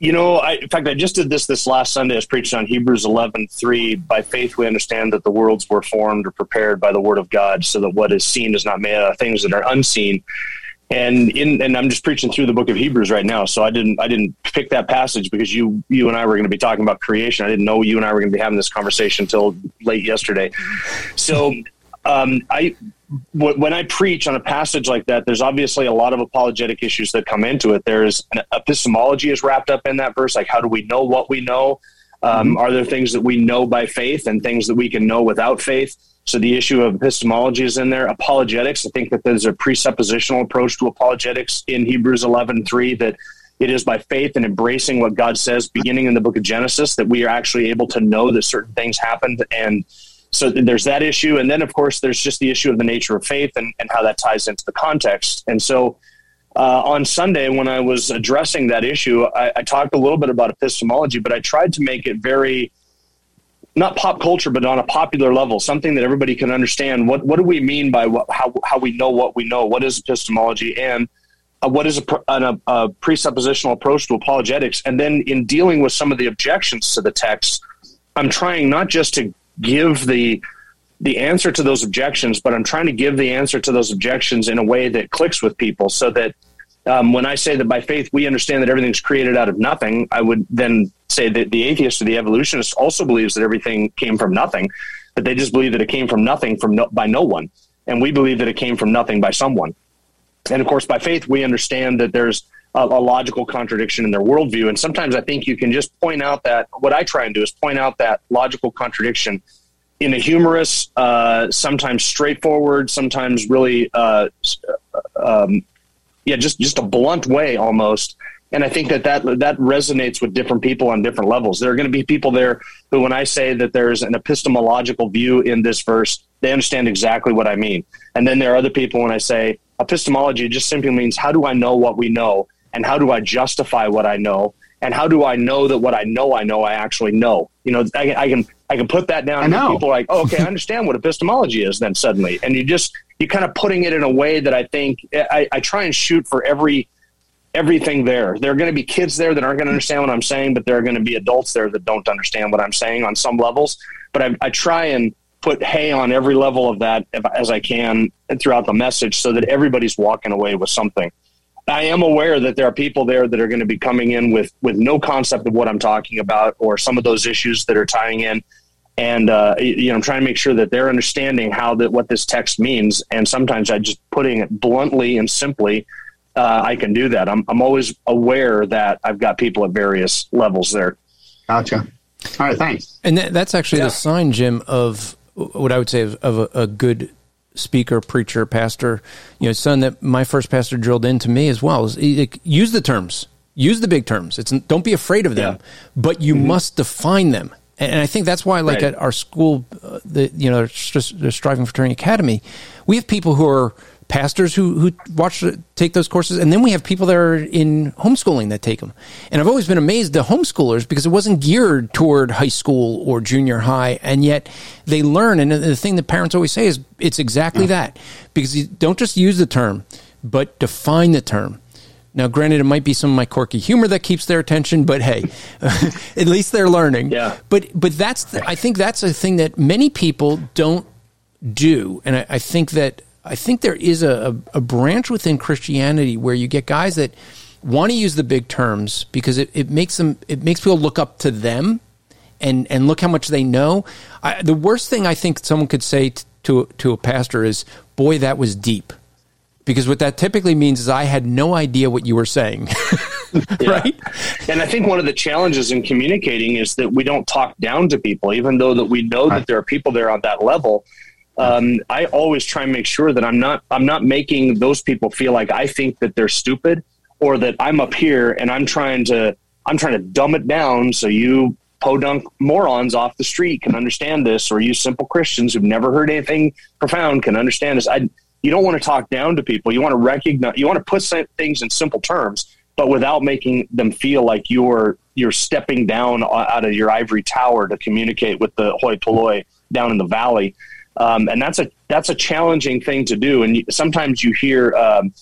You know, I, in fact, I just did this this last Sunday. I was preaching on Hebrews 11, 3. By faith, we understand that the worlds were formed or prepared by the word of God, so that what is seen is not made out of things that are unseen. And in, and I'm just preaching through the book of Hebrews right now. So I didn't, I didn't pick that passage because you, you and I were going to be talking about creation. I didn't know you and I were going to be having this conversation until late yesterday. So, um, I, when I preach on a passage like that, there's obviously a lot of apologetic issues that come into it. There's an epistemology is wrapped up in that verse, like how do we know what we know? Um, mm-hmm. Are there things that we know by faith and things that we can know without faith? So the issue of epistemology is in there. Apologetics, I think that there's a presuppositional approach to apologetics in Hebrews 11, 3, that it is by faith and embracing what God says, beginning in the book of Genesis, that we are actually able to know that certain things happened and so there's that issue. And then of course there's just the issue of the nature of faith and, and how that ties into the context. And so uh, on sunday when i was addressing that issue I, I, talked a little bit about epistemology but i tried to make it very not pop culture but on a popular level something that everybody can understand. What, what do we mean by what, how, how we know what we know? What is epistemology? And uh, what is a, a, a presuppositional approach to apologetics? And then in dealing with some of the objections to the text i'm trying not just to give the the answer to those objections, but I'm trying to give the answer to those objections in a way that clicks with people so that um, when I say that by faith we understand that everything's created out of nothing, I would then say that the atheist or the evolutionist also believes that everything came from nothing, but they just believe that it came from nothing from no, by no one, and we believe that it came from nothing by someone. And of course, by faith we understand that there's a, a logical contradiction in their worldview. And sometimes I think you can just point out that what I try and do is point out that logical contradiction in a humorous, uh, sometimes straightforward, sometimes really, uh, um, yeah, just just a blunt way almost. And I think that, that that resonates with different people on different levels. There are going to be people there who, when I say that there's an epistemological view in this verse, they understand exactly what I mean. And then there are other people when I say epistemology just simply means how do I know what we know? And how do I justify what I know and how do I know that what I know I know I actually know? You know, I, I can I can put that down. I know. People are like, oh, okay, I understand what epistemology is. Then suddenly, and you just you're kind of putting it in a way that I think I, I try and shoot for every everything there. There are going to be kids there that aren't going to understand what I'm saying, but there are going to be adults there that don't understand what I'm saying on some levels. But I, I try and put hay on every level of that as I can throughout the message, so that everybody's walking away with something. I am aware that there are people there that are going to be coming in with with no concept of what I'm talking about or some of those issues that are tying in. And uh, you know, I'm trying to make sure that they're understanding how that what this text means. And sometimes I just putting it bluntly and simply, uh, I can do that. I'm I'm always aware that I've got people at various levels there. Gotcha. All right, thanks. And that, that's actually yeah. the sign, Jim, of what I would say of, of a, a good speaker, preacher, pastor, you know, son that my first pastor drilled into me as well is use the terms, use the big terms. It's don't be afraid of them, yeah. but you mm-hmm. must define them. And I think that's why, like right. at our school, uh, the you know, the Striving for Eternity Academy, we have people who are pastors who who watch take those courses, and then we have people that are in homeschooling that take them. And I've always been amazed the homeschoolers because it wasn't geared toward high school or junior high, and yet they learn. And the thing that parents always say is it's exactly yeah. that because you don't just use the term, but define the term. Now, granted, it might be some of my quirky humor that keeps their attention, but hey, at least they're learning. Yeah. But but that's the, I think that's a thing that many people don't do, and I, I think that I think there is a, a, branch within Christianity where you get guys that want to use the big terms because it, it makes them it makes people look up to them and and look how much they know. I, the worst thing I think someone could say t- to to a pastor is, "Boy, that was deep," because what that typically means is I had no idea what you were saying. right? And I think one of the challenges in communicating is that we don't talk down to people, even though that we know that there are people there on that level. Um, I always try and make sure that I'm not I'm not making those people feel like I think that they're stupid or that I'm up here and I'm trying to I'm trying to dumb it down so you podunk morons off the street can understand this, or you simple Christians who've never heard anything profound can understand this. I, you don't want to talk down to people. You want to recognize. You want to put things in simple terms, but without making them feel like you're you're stepping down out of your ivory tower to communicate with the hoi polloi down in the valley. Um, and that's a that's a challenging thing to do. And sometimes you hear. Um,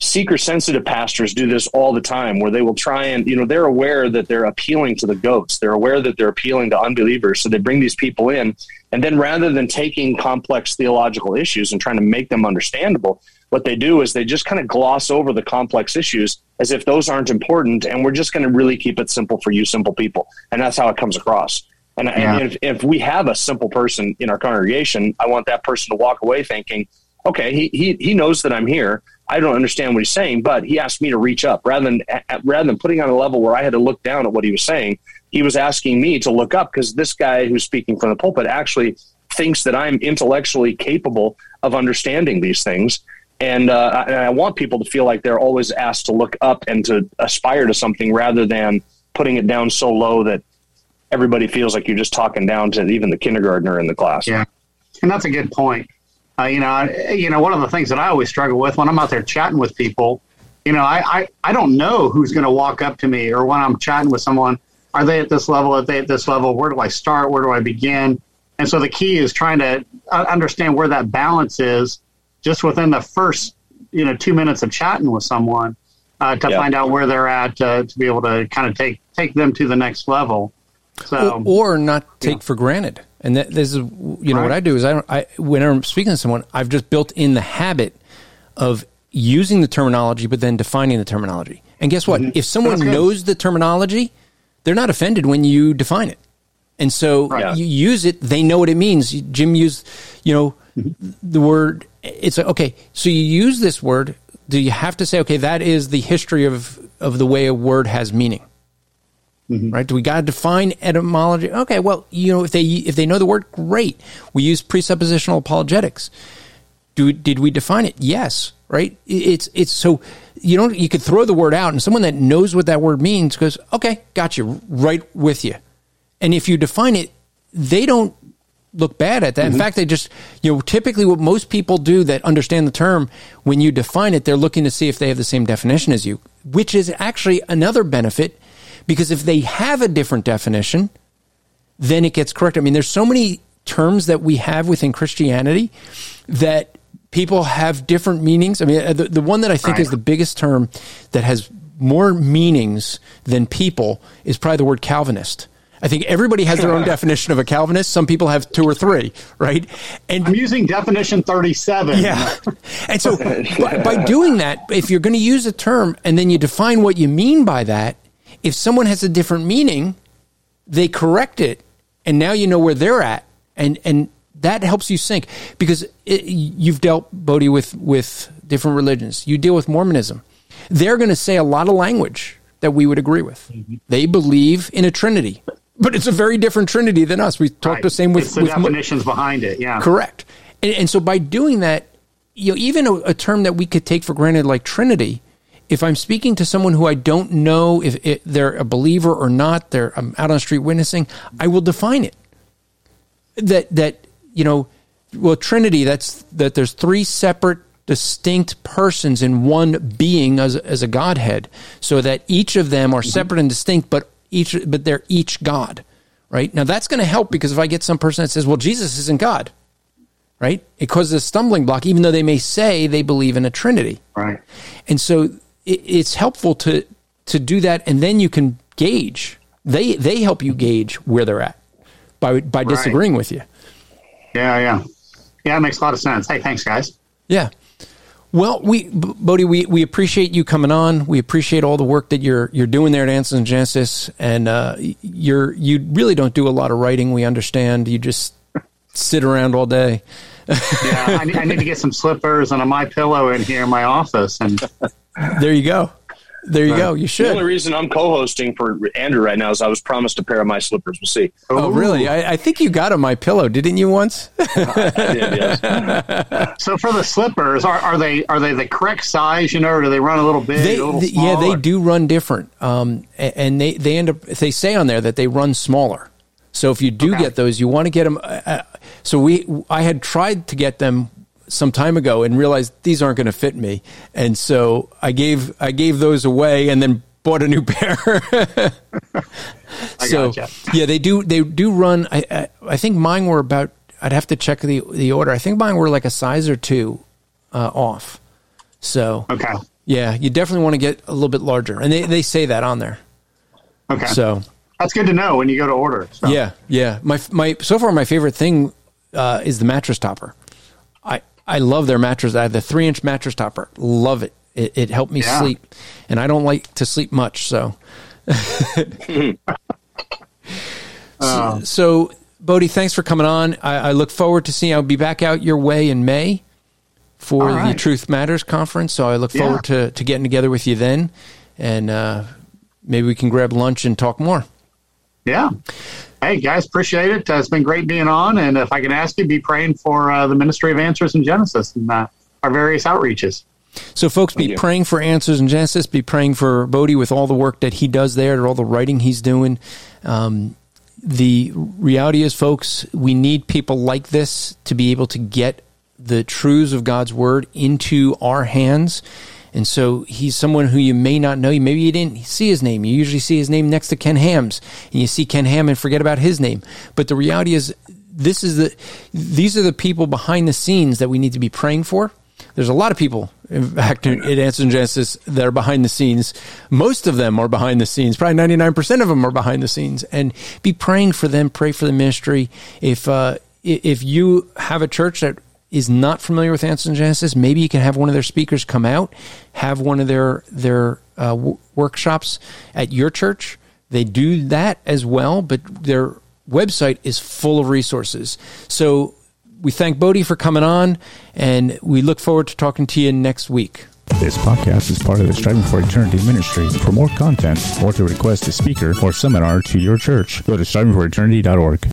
seeker sensitive pastors do this all the time where they will try and you know they're aware that they're appealing to the goats they're aware that they're appealing to unbelievers so they bring these people in and then rather than taking complex theological issues and trying to make them understandable what they do is they just kind of gloss over the complex issues as if those aren't important and we're just going to really keep it simple for you simple people and that's how it comes across and, yeah. and if, if we have a simple person in our congregation i want that person to walk away thinking okay he, he, he knows that i'm here I don't understand what he's saying, but he asked me to reach up rather than rather than putting on a level where I had to look down at what he was saying. He was asking me to look up because this guy who's speaking from the pulpit actually thinks that I'm intellectually capable of understanding these things. And, uh, and I want people to feel like they're always asked to look up and to aspire to something rather than putting it down so low that everybody feels like you're just talking down to even the kindergartner in the class. Yeah. And that's a good point. Uh, you know, I, you know, one of the things that I always struggle with when I'm out there chatting with people, you know, I, I, I don't know who's going to walk up to me or when I'm chatting with someone, are they at this level? Are they at this level? Where do I start? Where do I begin? And so the key is trying to uh, understand where that balance is just within the first, you know, two minutes of chatting with someone uh, to find out where they're at uh, to be able to kind of take take them to the next level. So, or, or not take yeah. for granted and that, this is, you know, right. what I do is I don't, I, when I'm speaking to someone, I've just built in the habit of using the terminology, but then defining the terminology. And guess what? Mm-hmm. If someone knows the terminology, they're not offended when you define it. And so right. you use it, they know what it means. Jim used, you know, mm-hmm. the word, it's okay. So you use this word. Do you have to say, okay, that is the history of, of the way a word has meaning? Mm-hmm. Right? Do we got to define etymology? Okay, well, you know, if they if they know the word, great. We use presuppositional apologetics. Do did we define it? Yes. Right? It's it's so you know you could throw the word out, and someone that knows what that word means goes, okay, got you, right with you. And if you define it, they don't look bad at that. Mm-hmm. In fact, they just, you know, typically what most people do that understand the term, when you define it, they're looking to see if they have the same definition as you, which is actually another benefit because if they have a different definition, then it gets correct. I mean, there's so many terms that we have within Christianity that people have different meanings. I mean, uh, the, the one that I think right. is the biggest term that has more meanings than people is probably the word Calvinist. I think everybody has their own definition of a Calvinist. Some people have two or three, right? And I'm using definition 37. Yeah. And so by, by doing that, if you're going to use a term and then you define what you mean by that, if someone has a different meaning, they correct it, and now you know where they're at, and and that helps you sync because it, you've dealt Bodie with with different religions. You deal with Mormonism. They're going to say a lot of language that we would agree with. Mm-hmm. They believe in a Trinity, but it's a very different Trinity than us. We talk right. the same with, it's the with definitions Mo- behind it. Yeah, correct. And, and, so by doing that, you know, even a, a term that we could take for granted like Trinity if I'm speaking to someone who I don't know if it, they're a believer or not, they're I'm out on the street witnessing, I will define it. That that you know, well, Trinity. That's that. There's three separate, distinct persons in one being as as a Godhead, so that each of them are mm-hmm. separate and distinct, but each but they're each God. Right now, that's going to help because if I get some person that says, "Well, Jesus isn't God," right? It causes a stumbling block, even though they may say they believe in a Trinity. Right. And so it, it's helpful to to do that, and then you can gauge. They they help you gauge where they're at by by right. disagreeing with you. Yeah, yeah, yeah. It makes a lot of sense. Hey, thanks, guys. Yeah. Well, we Bodie, we, we appreciate you coming on. We appreciate all the work that you're you're doing there at Answers in Genesis, and uh, you're you really don't do a lot of writing. We understand. You just sit around all day. yeah, I need, I need, to get some slippers and a my pillow in here in my office, and there you go. There you go. You should. The only reason I'm co-hosting for Andrew right now is I was promised a pair of my slippers. We'll see. Oh, really? I, I think you got on my pillow, didn't you once? I did, yes. So for the slippers, are, are they are they the correct size? You know, or do they run a little big? they, a little th- yeah, they do run different. Um, and they, they end up, they say on there that they run smaller. So if you do Okay. get those, you want to get them. Uh, uh, so we, I had tried to get them some time ago and realized these aren't going to fit me. And so I gave, I gave those away and then bought a new pair. so gotcha. yeah, they do, they do run. I, I, I think mine were about, I'd have to check the, the order. I think mine were like a size or two uh, off. So Okay. yeah, you definitely want to get a little bit larger, and they, they say that on there. Okay. So That's good to know when you go to order. So. yeah, yeah. My my so far my favorite thing uh, is the mattress topper. I love their mattress. I have the three inch mattress topper. Love it. It, it helped me Yeah. sleep, and I don't like to sleep much. So so, so Bodie, thanks for coming on. I, I look forward to seeing. I'll be back out your way in May for All the. Truth Matters conference. So I look forward to to getting together with you then, and uh, maybe we can grab lunch and talk more. Yeah. Hey guys, appreciate it. Uh, it's been great being on, and if I can ask you, be praying for uh, the Ministry of Answers in Genesis and uh, our various outreaches. So, folks, be praying for answers in Genesis. Be praying for Bodie with all the work that he does there, all the writing he's doing. Um, the reality is, folks, we need people like this to be able to get the truths of God's word into our hands. And so he's someone who you may not know. Maybe you didn't see his name. You usually see his name next to Ken Ham's, and you see Ken Ham and forget about his name. But the reality is, this is the these are the people behind the scenes that we need to be praying for. There's a lot of people, in fact, in Answers in Genesis that are behind the scenes. Most of them are behind the scenes. Probably 99% of them are behind the scenes. And be praying for them. Pray for the ministry. If uh, if you have a church that is not familiar with in Genesis, maybe you can have one of their speakers come out, have one of their their uh, w- workshops at your church. They do that as well, but their website is full of resources. So we thank Bodie for coming on, and we look forward to talking to you next week. This podcast is part of the Striving for Eternity ministry. For more content or to request a speaker or seminar to your church, go to strivingforeternity.org.